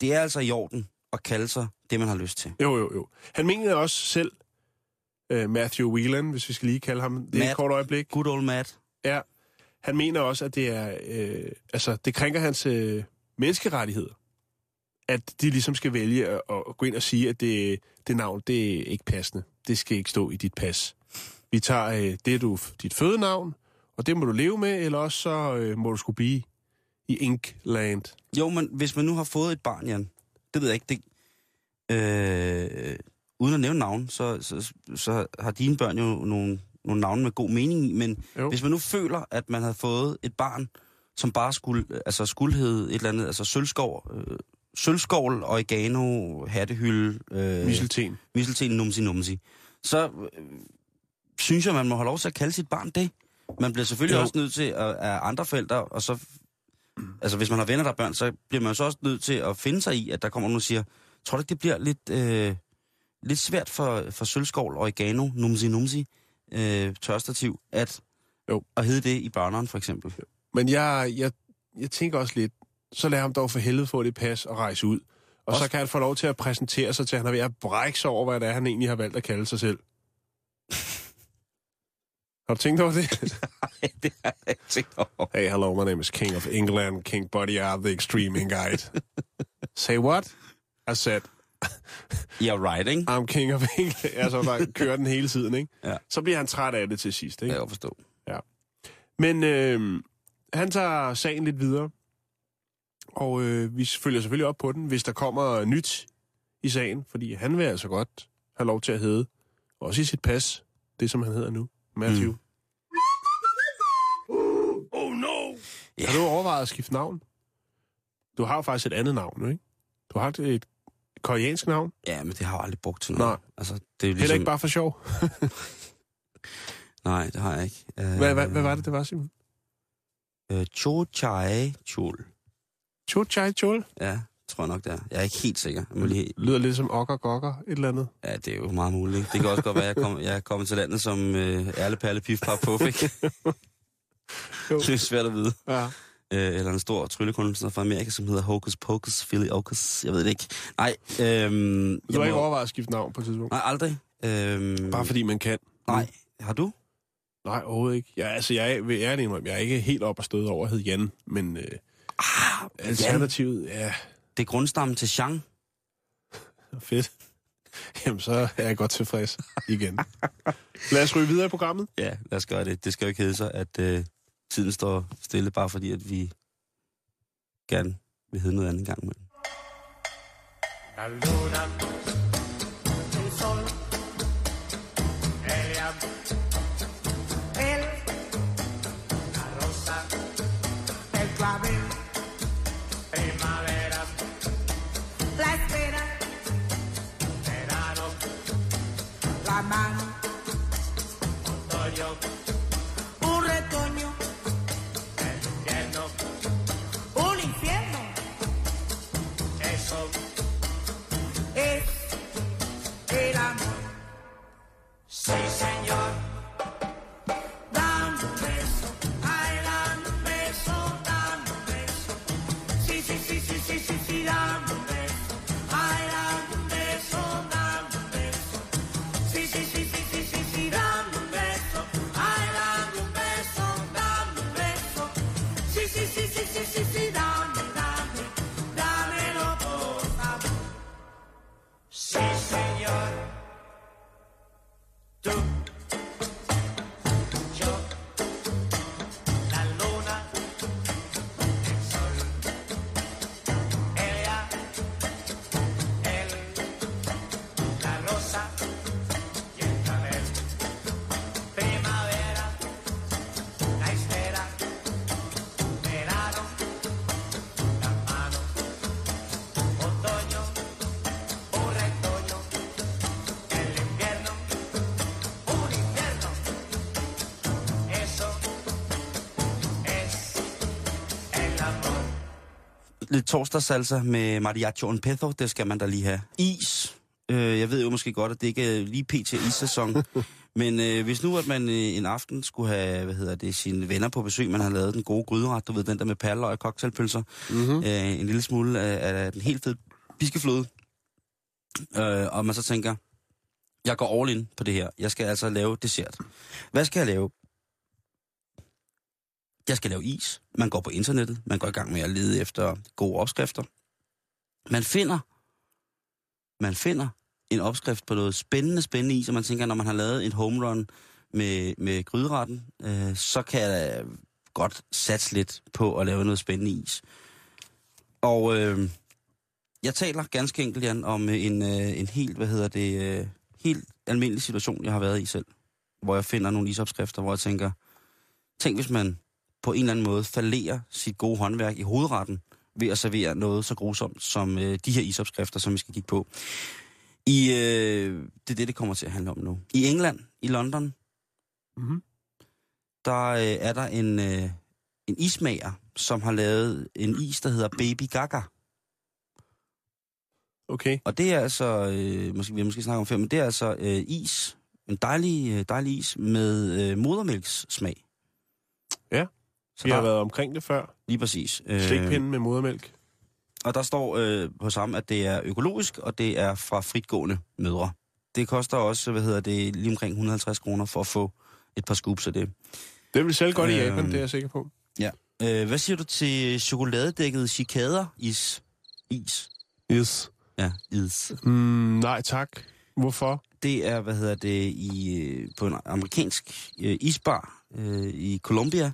det er altså i orden at kalde sig det, man har lyst til. Jo, jo, jo. Han mener også selv, uh, Matthew Whelan, hvis vi skal lige kalde ham det er et Matt. kort øjeblik. Good old Matt. Ja, han mener også, at det er, øh, altså, det krænker hans øh, menneskerettigheder. At de ligesom skal vælge at, at gå ind og sige, at det, det navn, det er ikke passende. Det skal ikke stå i dit pas. Vi tager øh, det, du, dit fødenavn, og det må du leve med, eller også så øh, må du skulle blive i Inkland. Jo, men hvis man nu har fået et barn, Jan, det ved jeg ikke, det, øh, uden at nævne navn, så, så, så har dine børn jo nogle, nogle navne med god mening i, men Jo. hvis man nu føler, at man havde fået et barn, som bare skulle, altså skulle hedde et eller andet, altså Sølskov, øh, sølvskål, oregano, hattehylde, øh, Misselten. misselten, numsi numsi, så øh, synes jeg, man må have lov til at kalde sit barn det. Man bliver selvfølgelig Jo. også nødt til at, af andre forældre, og så... Altså, hvis man har venner, der er børn, så bliver man så også nødt til at finde sig i, at der kommer nogen og siger, tror du ikke, det bliver lidt, øh, lidt svært for, for sølvskål, oregano, numsi numsi, øh, tørstativ, at, Jo. at hedde det i børneren, for eksempel? Men jeg, jeg, jeg tænker også lidt, så lad ham dog for helvede få det pas og rejse ud. Og Også- så kan han få lov til at præsentere sig til, at han er ved at brække sig over, hvad det er, han egentlig har valgt at kalde sig selv. Har du tænkt over det? det har jeg ikke tænkt over. Hey, hello, my name is King of England, King Buddy Art, the Extreme Guide. Say what? I said, Ja, right, ikke? I'm King of England. Altså, bare kører den hele tiden, ikke? Ja. Så bliver han træt af det til sidst, Det ikke? kan jeg godt forstå. Men øh, han tager sagen lidt videre, og øh, vi følger selvfølgelig op på den, hvis der kommer nyt i sagen, fordi han vil altså godt have lov til at hedde, også i sit pas, det som han hedder nu, Matthew. Mm. Oh no! Ja. Har du overvejet at skifte navn? Du har jo faktisk et andet navn, nu, ikke? Du har et koreansk navn, Ja, men det har jeg aldrig brugt til noget. Nej. Altså, det er jo heller ligesom... ikke bare for sjov. Nej, det har jeg ikke. Hvad, hvad, hvad var det, det var, Simon? Uh, Cho Chai Chul. Cho Chai Chol? Ja, tror jeg nok, det er. Jeg er ikke helt sikker. Jeg må lige... Lyder lidt som okker gokker, et eller andet. Ja, det er jo meget muligt. Det kan også godt være, at jeg, kom, jeg er kommet til landet som uh, ærle perle pif pap puff, ikke? Det er svært at vide. Ja. Uh, eller en stor tryllekunstner fra Amerika, som hedder Hocus Pocus, Philly Ocus. Jeg ved det ikke. Nej, øhm, Du har ikke må- overvejet at skifte navn på et tidspunkt? Nej, aldrig. Øhm, Bare fordi man kan? Nej, har du? Nej, overhovedet ikke. Jeg, altså, jeg, er- vil ærligt indrømme, jeg er ikke helt op og støde over at hedde Jan, men øh, Ah, Jan. alternativet, ja, Det er grundstammen til Jean. fedt. Jamen, så er jeg godt tilfreds igen. Lad os ryge videre i programmet. Ja, lad os gøre det. Det skal jo ikke hedde sig, at øh, tiden står stille, bare fordi, at vi gerne vil hedde noget andet en gang imellem. La luna, el sol, Lidt torsdagssalsa med mariachi en petho, det skal man da lige have. Is. Øh, jeg ved jo måske godt, at det ikke er lige pt. is-sæson. Men øh, hvis nu, at man øh, en aften skulle have, hvad hedder det, sine venner på besøg, man har lavet den gode gryderet, du ved, den der med perler og cocktailpølser, Mm-hmm. øh, en lille smule af, af den helt fede biskefløde, øh, og man så tænker, jeg går all in på det her. Jeg skal altså lave dessert. Hvad skal jeg lave? Jeg skal lave is. Man går på internettet. Man går i gang med at lede efter gode opskrifter. Man finder, man finder en opskrift på noget spændende, spændende is, og man tænker, når man har lavet en home run med, med gryderetten, øh, så kan jeg godt satse lidt på at lave noget spændende is. Og øh, jeg taler ganske enkelt, Jan, om en, øh, en helt, hvad hedder det, øh, helt almindelig situation, jeg har været i selv. Hvor jeg finder nogle isopskrifter, hvor jeg tænker, tænk hvis man på en eller anden måde falderer sit gode håndværk i hovedretten ved at servere noget så grusomt som øh, de her isopskrifter, som vi skal kigge på. I, øh, det er det, det kommer til at handle om nu. I England, i London, Mhm. der øh, er der en, øh, en ismager, som har lavet en is, der hedder Baby Gaga. Okay. Og det er altså, øh, måske, vi måske snakke om før, men det er altså øh, is, en dejlig, øh, dejlig is med øh, modermælkssmag. Ja, Så Vi der, har været omkring det før. lige præcis. Øh, Slikpinden med modermælk. og der står øh, på samme, at det er økologisk, og det er fra fritgående mødre. Det koster også, hvad hedder det, lige omkring 150 kroner for at få et par scoops af det. Det vil sælge godt i Øhm, Japan, det er jeg sikker på. Øh, hvad siger du til chokoladedækket chikader is? Is. Yes. Ja, is. Mm, nej, tak. Hvorfor? Det er, hvad hedder det, i, øh, på en amerikansk øh, isbar øh, i Colombia,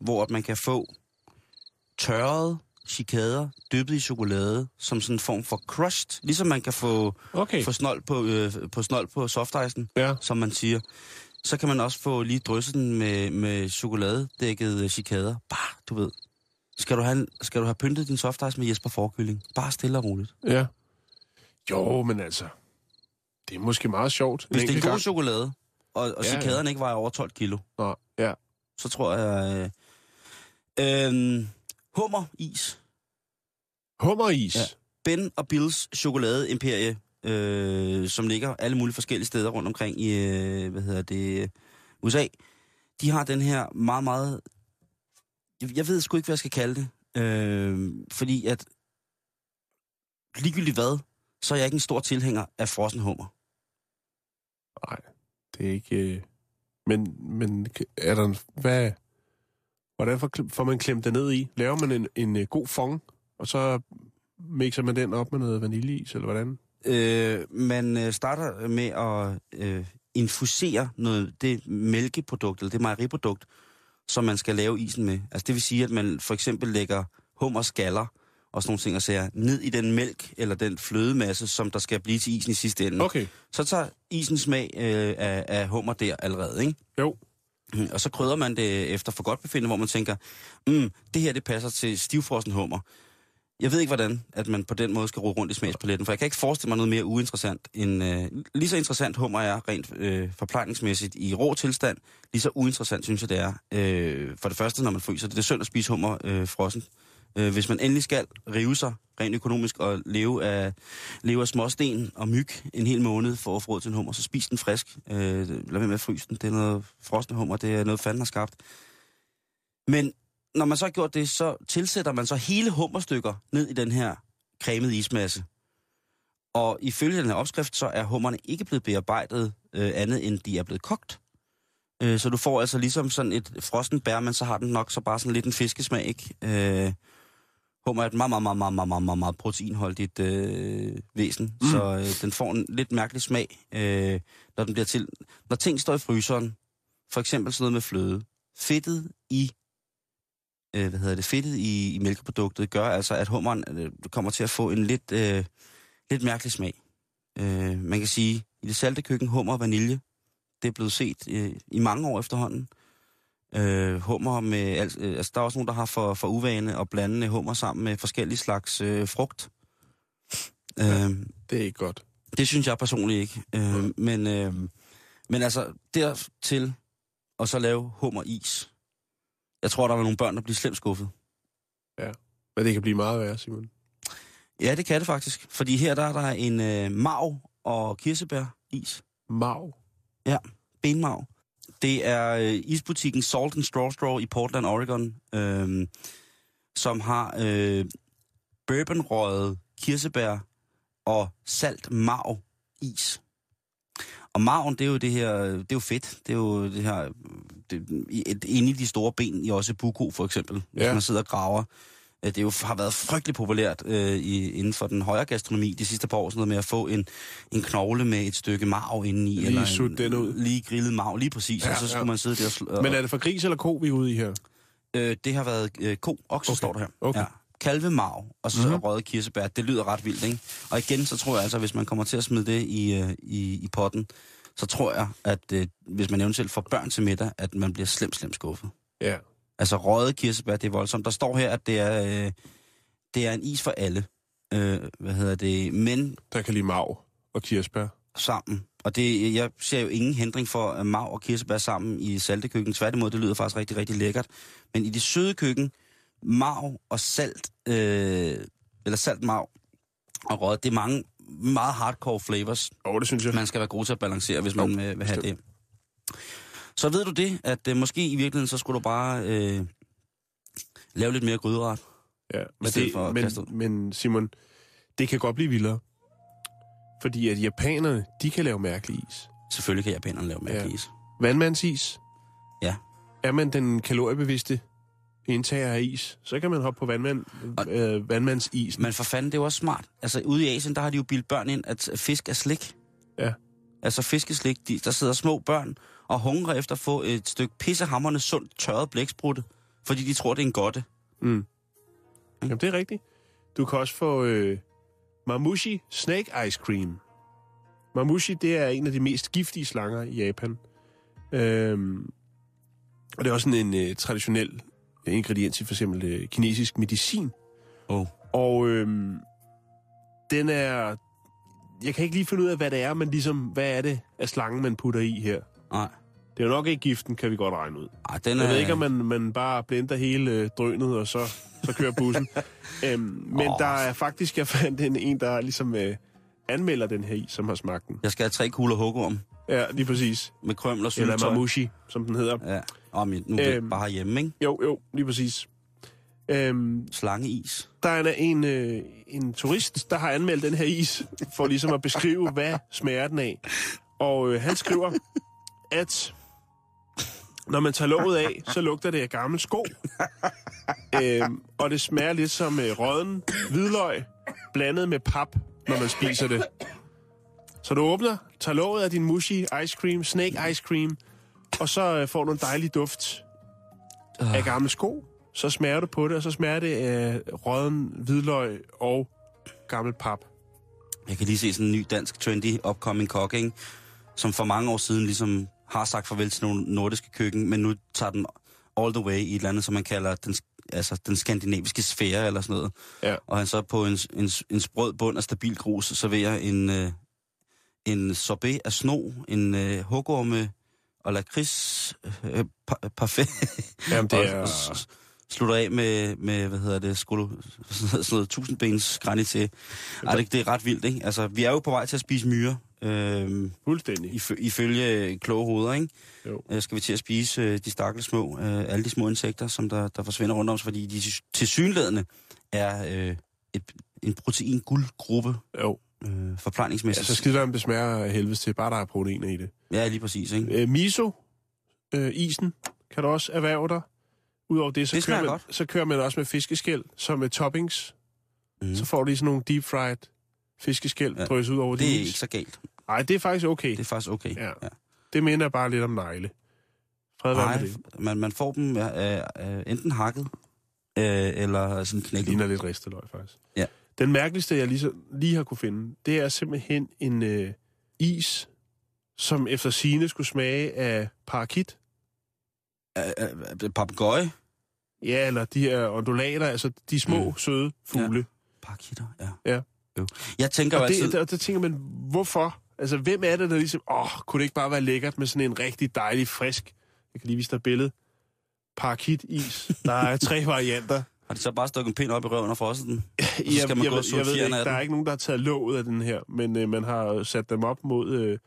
hvor at man kan få tørrede chikader dyppet i chokolade som sådan en form for crushed. Ligesom man kan få, Okay. få snold på, øh, på snold på softicen, Ja. som man siger. Så kan man også få lige drysset den med, med chokoladedækket øh, chikader. Bare, du ved. Skal du, have, skal du have pyntet din softice med Jesper Forkylling? Bare stille og roligt. Ja. Jo, men altså... Det er måske meget sjovt. Hvis det er en god gang. chokolade, og, og Ja, ja. chikaderne ikke vejer over 12 kilo, Nå, ja. så tror jeg... Øh, øh, hummeris. Hummeris. Ja. Ja. Ben og Bills chokoladeimperie, øh, som ligger alle mulige forskellige steder rundt omkring i, øh, hvad hedder det, USA. De har den her meget, meget... Jeg, jeg ved sgu ikke, hvad jeg skal kalde det. Øh, fordi at ligegyldigt hvad, så er jeg ikke en stor tilhænger af frossen hummer. Nej, det er ikke... Øh... Men, men er der en... Hvad... Hvordan får, man klemt det ned i? Laver man en, en øh, god fong, og så mixer man den op med noget vaniljeis, eller hvordan? Øh, man øh, starter med at øh, infusere noget, det mælkeprodukt, eller det mejeriprodukt, som man skal lave isen med. Altså det vil sige, at man for eksempel lægger hummerskaller og sådan nogle ting og sager ned i den mælk eller den flødemasse, som der skal blive til isen i sidste ende. Okay. Så tager isen smag øh, af, af hummer der allerede, ikke? Jo. Og så krydder man det efter for godt befindende, hvor man tænker, mm, det her det passer til stivfrossen hummer. Jeg ved ikke, hvordan at man på den måde skal rode rundt i smagspaletten, for jeg kan ikke forestille mig noget mere uinteressant end... Øh, lige så interessant hummer er rent øh, forplejningsmæssigt i rå tilstand, lige så uinteressant synes jeg det er. Øh, for det første, når man fryser det, det er synd at spise hummer øh, frossen. Øh, hvis man endelig skal rive sig rent økonomisk at leve af, leve af småsten og myg en hel måned for at få råd til en hummer, så spis den frisk. Øh, lad være med at fryse den. Det er noget frosne hummer, det er noget fanden har skabt. Men når man så har gjort det, så tilsætter man så hele hummerstykker ned i den her cremede ismasse. Og ifølge den her opskrift, så er hummerne ikke blevet bearbejdet øh, andet, end de er blevet kogt. Øh, så du får altså ligesom sådan et frossen bær, men så har den nok så bare sådan lidt en fiskesmag, ikke? Øh, hummer er et meget, meget, meget, meget, meget, meget, meget, meget proteinholdigt øh, væsen, mm. så øh, den får en lidt mærkelig smag, øh, når den bliver til. Når ting står i fryseren, for eksempel sådan noget med fløde, fedtet i øh, hvad hedder det, fedtet i, i mælkeproduktet gør altså, at hummeren øh, kommer til at få en lidt, øh, lidt mærkelig smag. Øh, man kan sige, i det salte køkken, hummer og vanilje, det er blevet set øh, i mange år efterhånden. Øh, hummer med, al- øh, altså der er også nogen, der har for, for uvane at blande hummer sammen med forskellige slags øh, frugt. Ja. Øh, Det er ikke godt. det synes jeg personligt ikke. Øh, men, øh, men altså, dertil og så lave hummeris. Jeg tror, der var nogle børn, der bliver slemt skuffet. Men det kan blive meget værre, Simon. Ja, det kan det faktisk. Fordi her der er der en øh, mav og kirsebæris. Mav. Benmav. Det er øh, isbutikken Salt and Straw Straw i Portland, Oregon, øh, som har øh, bourbonrøget kirsebær og salt mav is. Og maven, det er jo det her, det er jo fedt. Det er jo det her, det, et, inde i de store ben i også buko for eksempel, hvis Ja. man sidder og graver. Det er jo, har været frygtelig populært øh, i, inden for den højere gastronomi de sidste par år, sådan noget med at få en, en knogle med et stykke marv indeni. Lige eller en, den ud. Lige grillet marv, lige præcis. Ja, og så skulle ja. man sidde der og... Men er det for gris eller ko, vi er ude i her? øh, det har været øh, ko, okse Okay. står der her. Okay. Ja. Kalvemarv, og så Mhm. mm-hmm. røget kirsebær. Det lyder ret vildt, ikke? Og igen, så tror jeg altså, hvis man kommer til at smide det i, øh, i, i potten, så tror jeg, at øh, hvis man eventuelt får børn til middag, at man bliver slemt, slemt skuffet. Ja. Altså røget kirsebær, det er voldsomt. Der står her, at det er, øh, det er en is for alle. Øh, hvad hedder det? Men Der kan lide mav og kirsebær. sammen. Og det, jeg ser jo ingen hindring for at mav og kirsebær sammen i saltekøkken. Tværtimod, det lyder faktisk rigtig, rigtig lækkert. Men i det søde køkken, mav og salt, øh, eller salt mav og rød, det er mange meget hardcore flavors, Åh, oh, det synes jeg. man skal være god til at balancere, hvis man Jo, øh, vil have bestemt. det. Så ved du det, at øh, måske i virkeligheden, så skulle du bare øh, lave lidt mere gryderet. Ja, men, det, for men, men Simon, det kan godt blive vildere. Fordi at japanerne, de kan lave mærkelig is. Selvfølgelig kan japanerne lave mærkelig Ja. is. Vandmandsis. Ja. Er man den kaloriebevidste indtager af is, så kan man hoppe på vandmand, Og- øh, vandmandsisen. Men for fanden, det er jo også smart. Altså, ude i Asien, der har de jo bildt børn ind, at fisk er slik. Ja. Altså, fiskeslik, de, der sidder små børn og hungrer efter at få et stykke pissehammerende sundt tørret blæksprutte, fordi de tror, det er en godte. Mm. Jamen, det er rigtigt. Du kan også få øh, Mamushi Snake Ice Cream. Mamushi, det er en af de mest giftige slanger i Japan. Øhm, og det er også sådan en øh, traditionel ingrediens i for eksempel øh, kinesisk medicin. Oh. Og øhm, den er... Jeg kan ikke lige finde ud af, hvad det er, men ligesom, hvad er det af slangen, man putter i her? Nej. Det er jo nok ikke giften, kan vi godt regne ud. Ej, den er... Jeg ved ikke, om man, man bare blender hele øh, drønet, og så, så kører bussen. øhm, men oh. der er faktisk, jeg fandt en, en der ligesom øh, anmelder den her is, som har smagt den. Jeg skal have tre kugler hukkeorm Ja, lige præcis. med krømler og Eller mamushi, som den hedder. Ja. Og min, nu er Øhm. bare hjemme, ikke? Jo, jo, lige præcis. Øhm, Slangeis. der er en, øh, en turist, der har anmeldt den her is, for ligesom at beskrive, hvad smager den af. Og øh, han skriver, at når man tager låget af, så lugter det af gammel sko. øhm, og det smager lidt som øh, råden hvidløg, blandet med pap, når man spiser det. Så du åbner, tager låget af din mushi ice cream, snake ice cream, og så øh, får du en dejlig duft af gamle sko. Så smager du på det, og så smager det af råden hvidløg og gammel pap. Jeg kan lige se sådan en ny dansk trendy upcoming kok, ikke? som for mange år siden ligesom har sagt farvel til nogle nordiske køkken, men nu tager den all the way i et eller andet, som man kalder den, altså den skandinaviske sfære eller sådan noget. Ja. Og han så på en, en, en sprød bund af stabil grus serverer en, øh, en sorbet af sno, en øh, hugorme og lakrids øh, pa- parfait. Jamen, det Og er... s- s- slutter af med, med hvad hedder det, skolo, sådan noget tusindbens granité. Ej, det, det er ret vildt, ikke? Altså, vi er jo på vej til at spise myrer, øh, Fuldstændig. ifø- ifølge kloge hoveder, ikke? Jo. Øh, skal vi til at spise øh, de stakkels små, øh, alle de små insekter, som der, der forsvinder rundt om os, fordi de til synlædende er øh, et, en protein-guldgruppe Jo. øh, Ja, forplejningsmæssigt. så skidt være, om det smager helvedes til, bare der er proteiner i det. Ja, lige præcis, ikke? Øh, miso, øh, isen, kan du også erhverve dig. Udover det, så, Det kører man, godt. så kører man også med fiskeskæl, som med toppings. Mm. Så får du lige sådan nogle deep fried fiskeskæl Ja. ja. drøs ud over Det er din ikke så galt. Nej, det er faktisk okay. Det er faktisk okay. Ja. Det minder bare lidt om negle. Fred Nej, med det. man, man får dem øh, øh, enten hakket, øh, eller sådan Det knækket. ligner lidt risteløg, faktisk. Ja. Den mærkeligste, jeg lige, lige har kunne finde, det er simpelthen en øh, is, som efter sine skulle smage af parakit. Øh. Ja, eller de her undulater, altså de små, Mm. søde fugle. Parakitter, ja. Ja. Jo. Jeg tænker jo Og altid... det, der, der tænker man, hvorfor? Altså, hvem er det, der ligesom, åh, kunne det ikke bare være lækkert med sådan en rigtig dejlig, frisk, jeg kan lige vise dig et billede, parakit-is. Der er tre varianter. Har de så bare stukket en pind op i røven og frosset den? så jeg, skal man jeg, gå og suge jeg ved ikke, der er ikke nogen, der har taget låget af den her, men øh, man har sat dem op mod... Øh,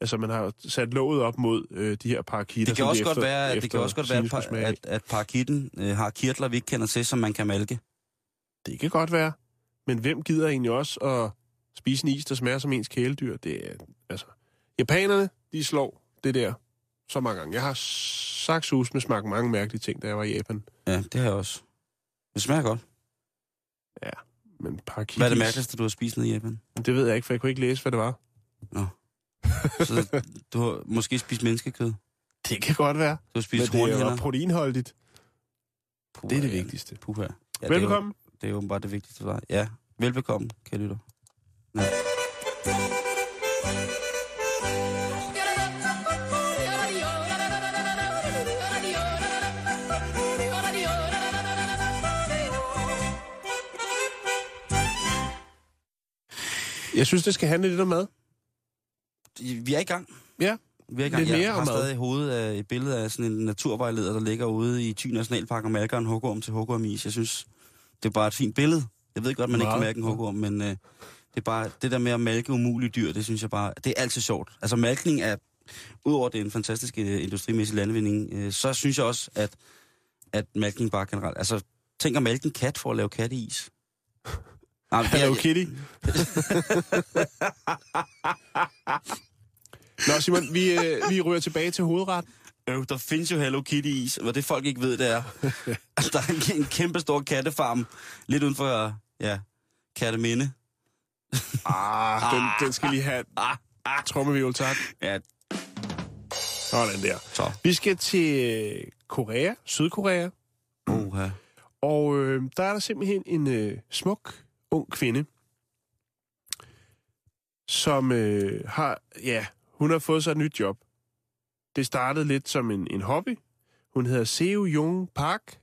altså, man har sat låget op mod øh, de her parakitter. Det kan også de godt efter- være, at det efter kan også godt være, at, at, at parakitten øh, har kirtler, vi ikke kender til, som man kan malke. Det kan godt være. Men hvem gider egentlig også at spise en is, der smager som ens kæledyr? Det er, altså... Japanerne, de slår det der så mange gange. Jeg har sagt sus med smagt mange mærkelige ting, da jeg var i Japan. Ja, det har jeg også. Det smager godt. Men parakit Hvad er det mærkeligste, du har spist nede i Japan? Det ved jeg ikke, for jeg kunne ikke læse, hvad det var. Så du har måske spist menneskekød? Du Det kan godt være. har spist Men det er jo proteinholdigt. Puha, Det er det ja. vigtigste. Puha. Ja, Velkommen. Det er åbenbart det vigtigste svar. Ja, velbekomme, kære lytter. Ja. Jeg synes, det skal handle lidt om mad. Vi er i gang. Ja. Vi er i gang. Lidt mere jeg har stadig i hovedet af et billede af sådan en naturvejleder, der ligger ude i Thy Nationalpark og malker en hukum til hukum is. Jeg synes, det er bare et fint billede. Jeg ved godt, man ikke kan mærke en hugorm, men øh, det er bare det der med at malke umulige dyr, det synes jeg bare, det er altid sjovt. Altså malkning er, udover det er en fantastisk øh, industrimæssig landvinding, øh, så synes jeg også, at, at malkning bare generelt, altså tænk at malke en kat for at lave katteis. Nej, men er- Hello Kitty. Nå, Simon, vi, øh, vi ryger tilbage til hovedret. Øh, der findes jo Hello Kitty is, og det folk ikke ved, det er, at der er en, kæmpe stor kattefarm lidt uden for, ja, Katteminde. Ah, den, den skal lige have Ah, ah. trommevivl, tak. Ja, Sådan der. så. Vi skal til Korea, Sydkorea, Oha. og øh, der er der simpelthen en øh, smuk, ung kvinde, som øh, har, ja, hun har fået sig et nyt job. Det startede lidt som en, en hobby. Hun hedder Seo Jung Park.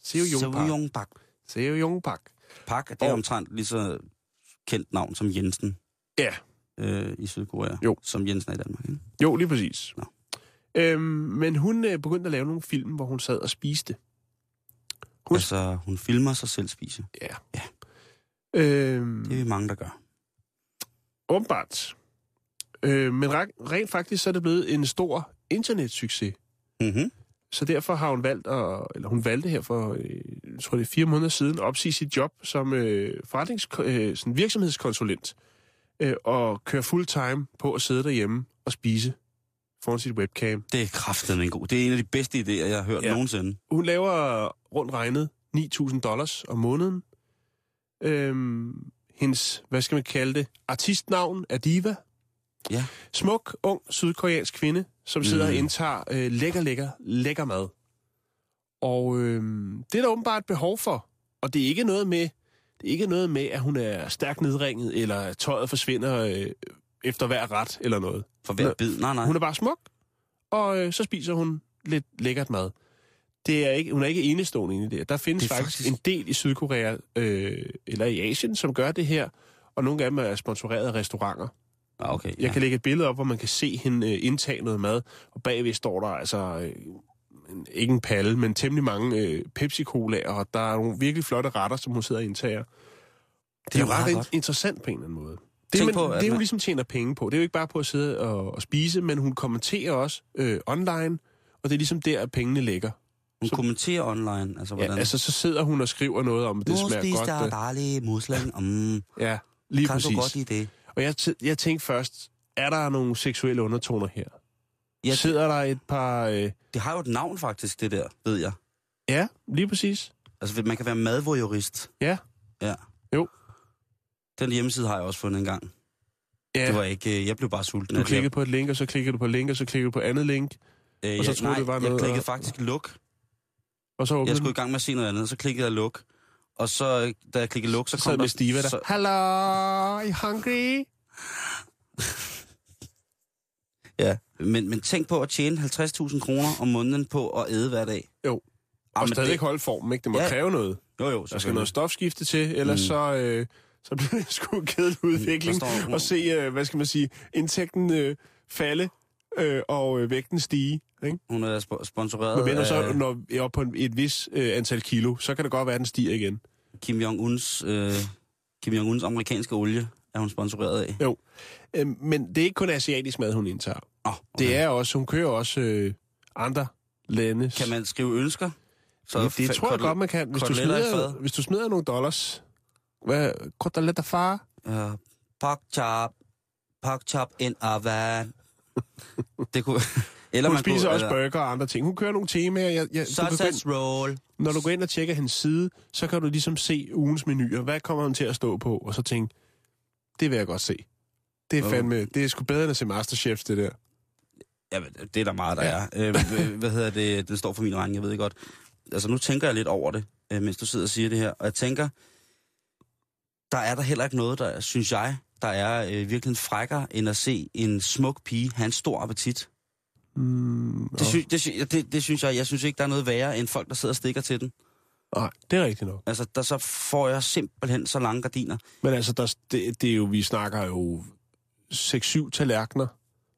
Seo Jung Park. Seoyong Pak. Seo Jung Park. Pak, det er Og- omtrent lige så kendt navn som Jensen Ja, øh, i Sydkorea. Jo. Som Jensen er i Danmark, ikke? jo, lige præcis. Nå. Øhm, men hun øh, begyndte at lave nogle film, hvor hun sad og spiste. Hun- Altså, hun filmer sig selv spise. Ja. Ja. Øhm, Det er vi mange, der gør. Åbenbart. Øh, men re- rent faktisk så er det blevet en stor internetsucces. Mm-hmm. Så derfor har hun valgt, at, eller hun valgte her for, øh, jeg tror det er fire måneder siden, at opsige sit job som øh, forretnings, øh, sådan virksomhedskonsulent. Øh, og køre fuld time på at sidde derhjemme og spise foran sit webcam. Det er kraftedeme en god. Det er en af de bedste idéer, jeg har hørt ja. nogensinde. Hun laver rundt regnet 9.000 dollars om måneden. Øhm, hendes, hvad skal man kalde det, artistnavn er Diva. Ja. Smuk, ung, sydkoreansk kvinde, som sidder Mm. og indtager øh, lækker, lækker, lækker mad. Og øh, det er der åbenbart et behov for. Og det er ikke noget med, det er ikke noget med, at hun er stærkt nedringet, eller tøjet forsvinder øh, efter hver ret, eller noget. For hver bid. Nej, nej. Hun er bare smuk, og øh, så spiser hun lidt lækkert mad. Det er ikke, hun er ikke enestående inde i det. Der findes Det faktisk, faktisk- en del i Sydkorea, øh, eller i Asien, som gør det her, og nogle af dem er sponsoreret af restauranter. Ah, okay, Jeg ja. kan lægge et billede op, hvor man kan se hende øh, indtage noget mad, og bagved står der altså, øh, ikke en palle, men temmelig mange øh, Pepsi-Colaer, og der er nogle virkelig flotte retter, som hun sidder og indtager. Det er jo ret godt. in- interessant på en eller anden måde. Det, Tænk men, på, det er jo man- ligesom tjener penge på. Det er jo ikke bare på at sidde og, og spise, men hun kommenterer også øh, online, og det er ligesom der, at pengene ligger. Hun så- kommenterer online. Altså, Ja, hvordan... altså, så sidder hun og skriver noget om, at det nu smager godt. jeg øh, dejlig musling. Mm, Ja, lige kan præcis. du godt lide det? Og jeg, jeg tænkte først, er der nogle seksuelle undertoner her? Ja, Sidder der et par... Øh, Det har jo et navn faktisk, det der, ved jeg. ja, lige præcis. Altså, man kan være madvåjurist. Ja. Ja. Jo. Den hjemmeside har jeg også fundet en gang. Ja, Det var ikke... øh, Jeg blev bare sulten. du klikkede på et link, og så klikkede du på et link, og så klikkede du på andet link, Øh, og så jeg- troede nej, det var jeg noget, klikkede og- faktisk luk. og så åbnede Jeg skulle i gang med at se noget andet, så klikkede jeg luk. Og så, da jeg klikkede luk, så Så kom der... Stiva der. Så, Hello, you hungry? ja. men, men tænk på at tjene 50.000 kroner om måneden på at æde hver dag. Jo. Ah, Og men stadig det- ikke holde formen, ikke? Det må Ja. kræve noget. Jo, jo, Der skal noget stofskifte til, ellers Mm. så, øh, så bliver det sgu en kedelig udvikling. Der står- Og se, øh, hvad skal man sige, indtægten øh, falde øh, og øh, vægten stige. Ikke? Hun er sp- sponsoreret Men venter af så, når vi er oppe på en, et vis øh, antal kilo, så kan det godt være, at den stiger igen. Kim Jong-uns, øh, Kim Jong-uns amerikanske olie, er hun sponsoreret af. Jo. Øh, men det er ikke kun asiatisk mad, hun indtager. Oh, okay. Det er også, hun kører også øh, andre lande. Kan man skrive ønsker? Så det, det fa- tror jeg godt, man kan. Hvis du, smider, hvis du smider nogle dollars... Hvad? Koteletter far? Ja, pork chop, pork chop in oven. Det kunne... Eller Hun man spiser kunne, også burger og andre ting. Hun kører nogle temaer. Jeg, jeg, Sausage roll. når du går ind og tjekker hendes side, så kan du ligesom se ugens menuer. Hvad kommer hun til at stå på? Og så tænke, det vil jeg godt se. Det er Jo. fandme, det er sgu bedre end at se Masterchef, det der. Ja, det er der meget, der ja. er. Øh, hvad hedder det? Den står for min regning, jeg ved godt. Altså, nu tænker jeg lidt over det, øh, mens du sidder og siger det her. Og jeg tænker, der er der heller ikke noget, der, synes jeg, der er øh, virkelig frækker, end at se en smuk pige have en stor appetit. Mm, Det, sy- det, sy- det, det synes jeg, jeg synes ikke, der er noget værre, end folk, der sidder og stikker til den. Nej, det er rigtigt nok. Altså, der så får jeg simpelthen så lange gardiner. Men altså, der, det, det er jo, vi snakker jo 6-7 tallerkener,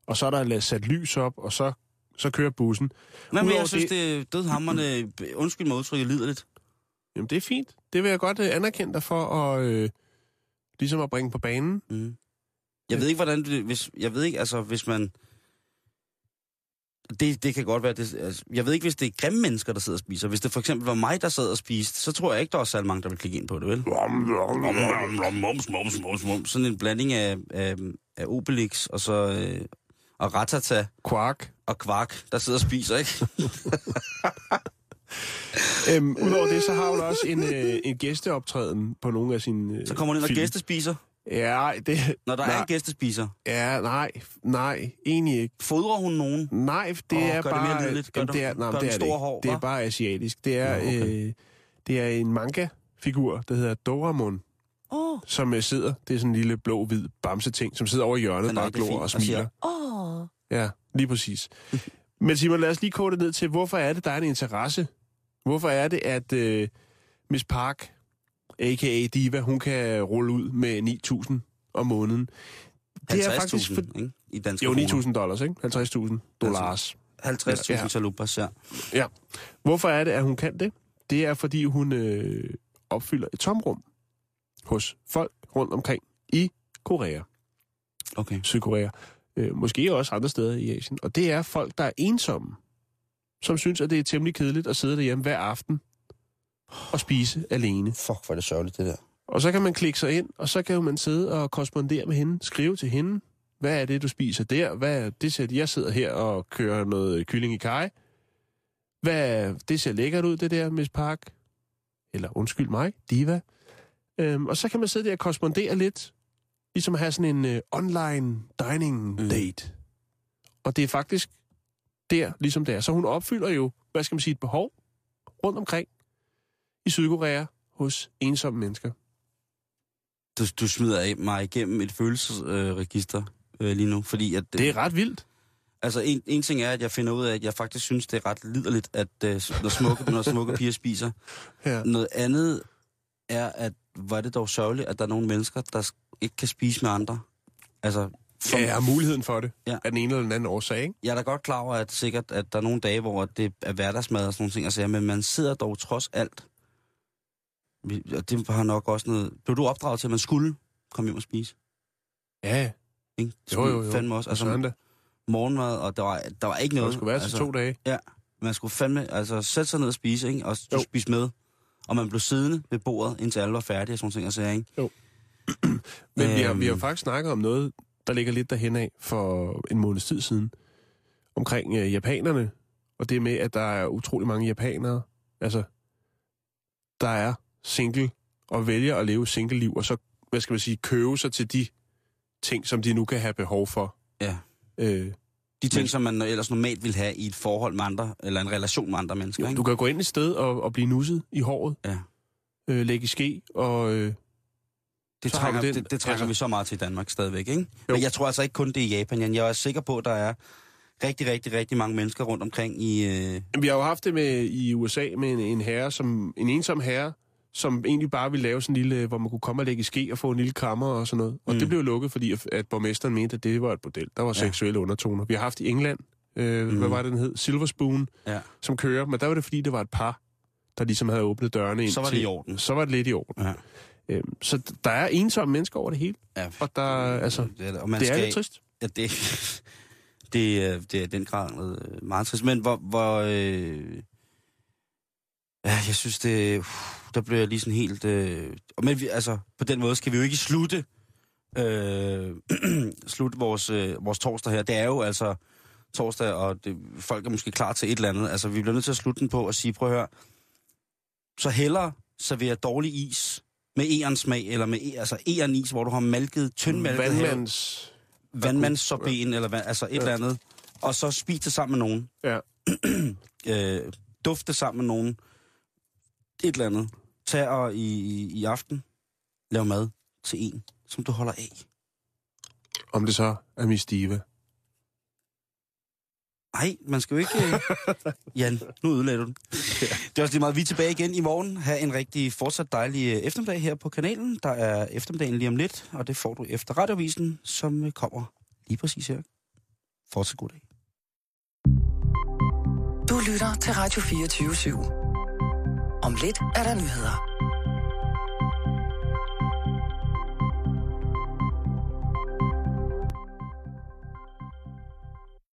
og så er der sat lys op, og så, så kører bussen. Nej, men Udover jeg synes, det er dødhammerne, undskyld mig udtrykket, lider lidt. Jamen, det er fint. Det vil jeg godt øh, anerkende dig for at, øh, ligesom at bringe på banen. Mm. Jeg ved ikke, hvordan det, hvis, jeg ved ikke, altså, hvis man, det, det kan godt være, det, altså, jeg ved ikke, hvis det er grimme mennesker, der sidder og spiser. Hvis det for eksempel var mig, der sad og spiste, så tror jeg ikke, der var særlig mange, der ville klikke ind på det, vel? Mums, mums, mums, mums. Sådan en blanding af, af, af Obelix og så øh, og Ratata Quark. og Kvark, der sidder og spiser, ikke? Øhm, Udover det, så har hun også en, øh, en gæsteoptræden på nogle af sine øh, Så kommer hun ind og film. gæstespiser. Ja, det... Når der nej, er gæstespiser, Ja, nej, nej, egentlig ikke. fodrer hun nogen? Nej, det Åh, er gør det mere bare... nydeligt. Gør det- er, nej, gør det er det ikke. hår, Det er bare asiatisk. Det er, Nå, okay. øh, det er en manga-figur, der hedder Doraemon, Åh, som øh, sidder... Det er sådan en lille blå-hvid bamse-ting, som sidder over hjørnet, bare glor og smiler. åh. Ja, lige præcis. Men Simon, lad os lige kode det ned til, hvorfor er det, der er en interesse? Hvorfor er det, at øh, Miss Park, a.k.a. Diva, hun kan rulle ud med 9.000 om måneden? Det er faktisk... 50.000, For... ikke? I danske Jo, kroner. 9.000 dollars, ikke? 50.000 dollars. 50.000 Ja. chalupas, ja. Ja. Hvorfor er det, at hun kan det? Det er, fordi hun øh, opfylder et tomrum hos folk rundt omkring i Korea, Okay. Sydkorea. Øh, måske også andre steder i Asien. Og det er folk, der er ensomme, som synes, at det er temmelig kedeligt at sidde derhjemme hver aften og spise alene. Fuck, hvor er det sørgeligt, det der. Og så kan man klikke sig ind, og så kan man sidde og korrespondere med hende, skrive til hende, hvad er det, du spiser der? Hvad er det sæt, jeg sidder her og kører noget kylling i kaj? Hvad det ser lækkert ud, det der, Miss Park. Eller undskyld mig, Diva. Øhm, og så kan man sidde der og korrespondere lidt, ligesom at have sådan en øh, online dining Mm. date. Og det er faktisk der, ligesom det er. Så hun opfylder jo, hvad skal man sige, et behov rundt omkring i Sydkorea hos ensomme mennesker. Du, du smider af mig igennem et følelsesregister øh, lige nu, fordi at... Det er ret vildt. Altså, en, en ting er, at jeg finder ud af, at jeg faktisk synes, det er ret liderligt, at øh, når, smukke, når smukke piger spiser. Ja. Noget andet er, at hvor er det dog sørgeligt, at der er nogle mennesker, der ikke kan spise med andre. Altså, som, Ja, jeg har muligheden for det. Ja. Af den ene eller den anden årsag, ikke? jeg er da godt klar over, at sikkert, at der er nogle dage, hvor det er hverdagsmad og sådan nogle ting, altså, men man sidder dog trods alt. Og det har nok også noget... Blev du opdraget til, at man skulle komme hjem og spise? Ja, Ikke? Det jo, jo, jo. Fandme også. Altså, Altså, morgenmad, og der var, der var ikke det noget. skulle være til altså, to dage. Man skulle fandme altså, sætte sig ned og spise, ikke? og Jo. du spise med. Og man blev siddende ved bordet, indtil alle var færdige og sådan nogle ting. Og så, ikke? Men vi, har, Øhm. vi har faktisk snakket om noget, der ligger lidt derhen af for en måneds tid siden. Omkring øh, japanerne. Og det med, at der er utrolig mange japanere, altså, der er single og vælger at leve single-liv, og så, hvad skal man sige, købe sig til de ting, som de nu kan have behov for. Ja. Øh, De ting, Men- som man ellers normalt ville have i et forhold med andre, eller en relation med andre mennesker. jo, Ikke? du kan gå ind et sted og, og blive nusset i håret, Ja. øh, lægge i ske, og øh, Det så trænger, det, det trænger Altså- vi så meget til i Danmark stadigvæk, ikke? Jo. Men jeg tror altså ikke kun det er i Japan, Jan. Jeg er sikker på, at der er rigtig, rigtig, rigtig mange mennesker rundt omkring i... Øh... Vi har jo haft det med i USA med en, en herre, som, en ensom herre, som egentlig bare ville lave sådan en lille, hvor man kunne komme og lægge i ske og få en lille krammer og sådan noget. Og Mm. det blev lukket, fordi at, at borgmesteren mente, at det var et bordel. Der var Ja. seksuelle undertoner. Vi har haft i England, øh, Mm. hvad var det, den hed? Silver Spoon, Ja. som kører. Men der var det, fordi det var et par, der ligesom havde åbnet dørene ind Så var det til- i orden. Så var det lidt i orden. Ja. Øhm, så der er ensomme mennesker over det hele. Ja. Og der, altså, det er. Og man det er skal, lidt trist. Ja, det, det, er- det er den grad noget meget trist. Men hvor... hvor øh... Ja, jeg synes, det... Uh, der bliver jeg lige sådan helt... Øh... Men vi, altså, på den måde skal vi jo ikke slutte, øh... slutte vores, øh, vores torsdag her. Det er jo altså torsdag, og det, folk er måske klar til et eller andet. Altså, vi bliver nødt til at slutte den på og sige, prøv at høre, så hellere servere dårlig is med eren smag, eller med altså eren is, hvor du har malket, tyndmalket have- Vandmands... vandmandssorben, eller hvad, altså et Ja. eller andet, og så spis det sammen med nogen. Ja. øh, dufte sammen med nogen. Et eller andet. Tag og i, i, i aften, lav mad til en, som du holder af. Om det så er Miss Diva. Nej, man skal jo ikke... øh, Jan, nu ødelagde du den. Det er også lige meget. Vi er tilbage igen i morgen. Ha' en rigtig fortsat dejlig øh, eftermiddag her på kanalen. Der er eftermiddagen lige om lidt, og det får du efter radiovisen, som øh, kommer lige præcis her. Fortsat god dag. Du lytter til Radio 24 /7. Om lidt er der nyheder.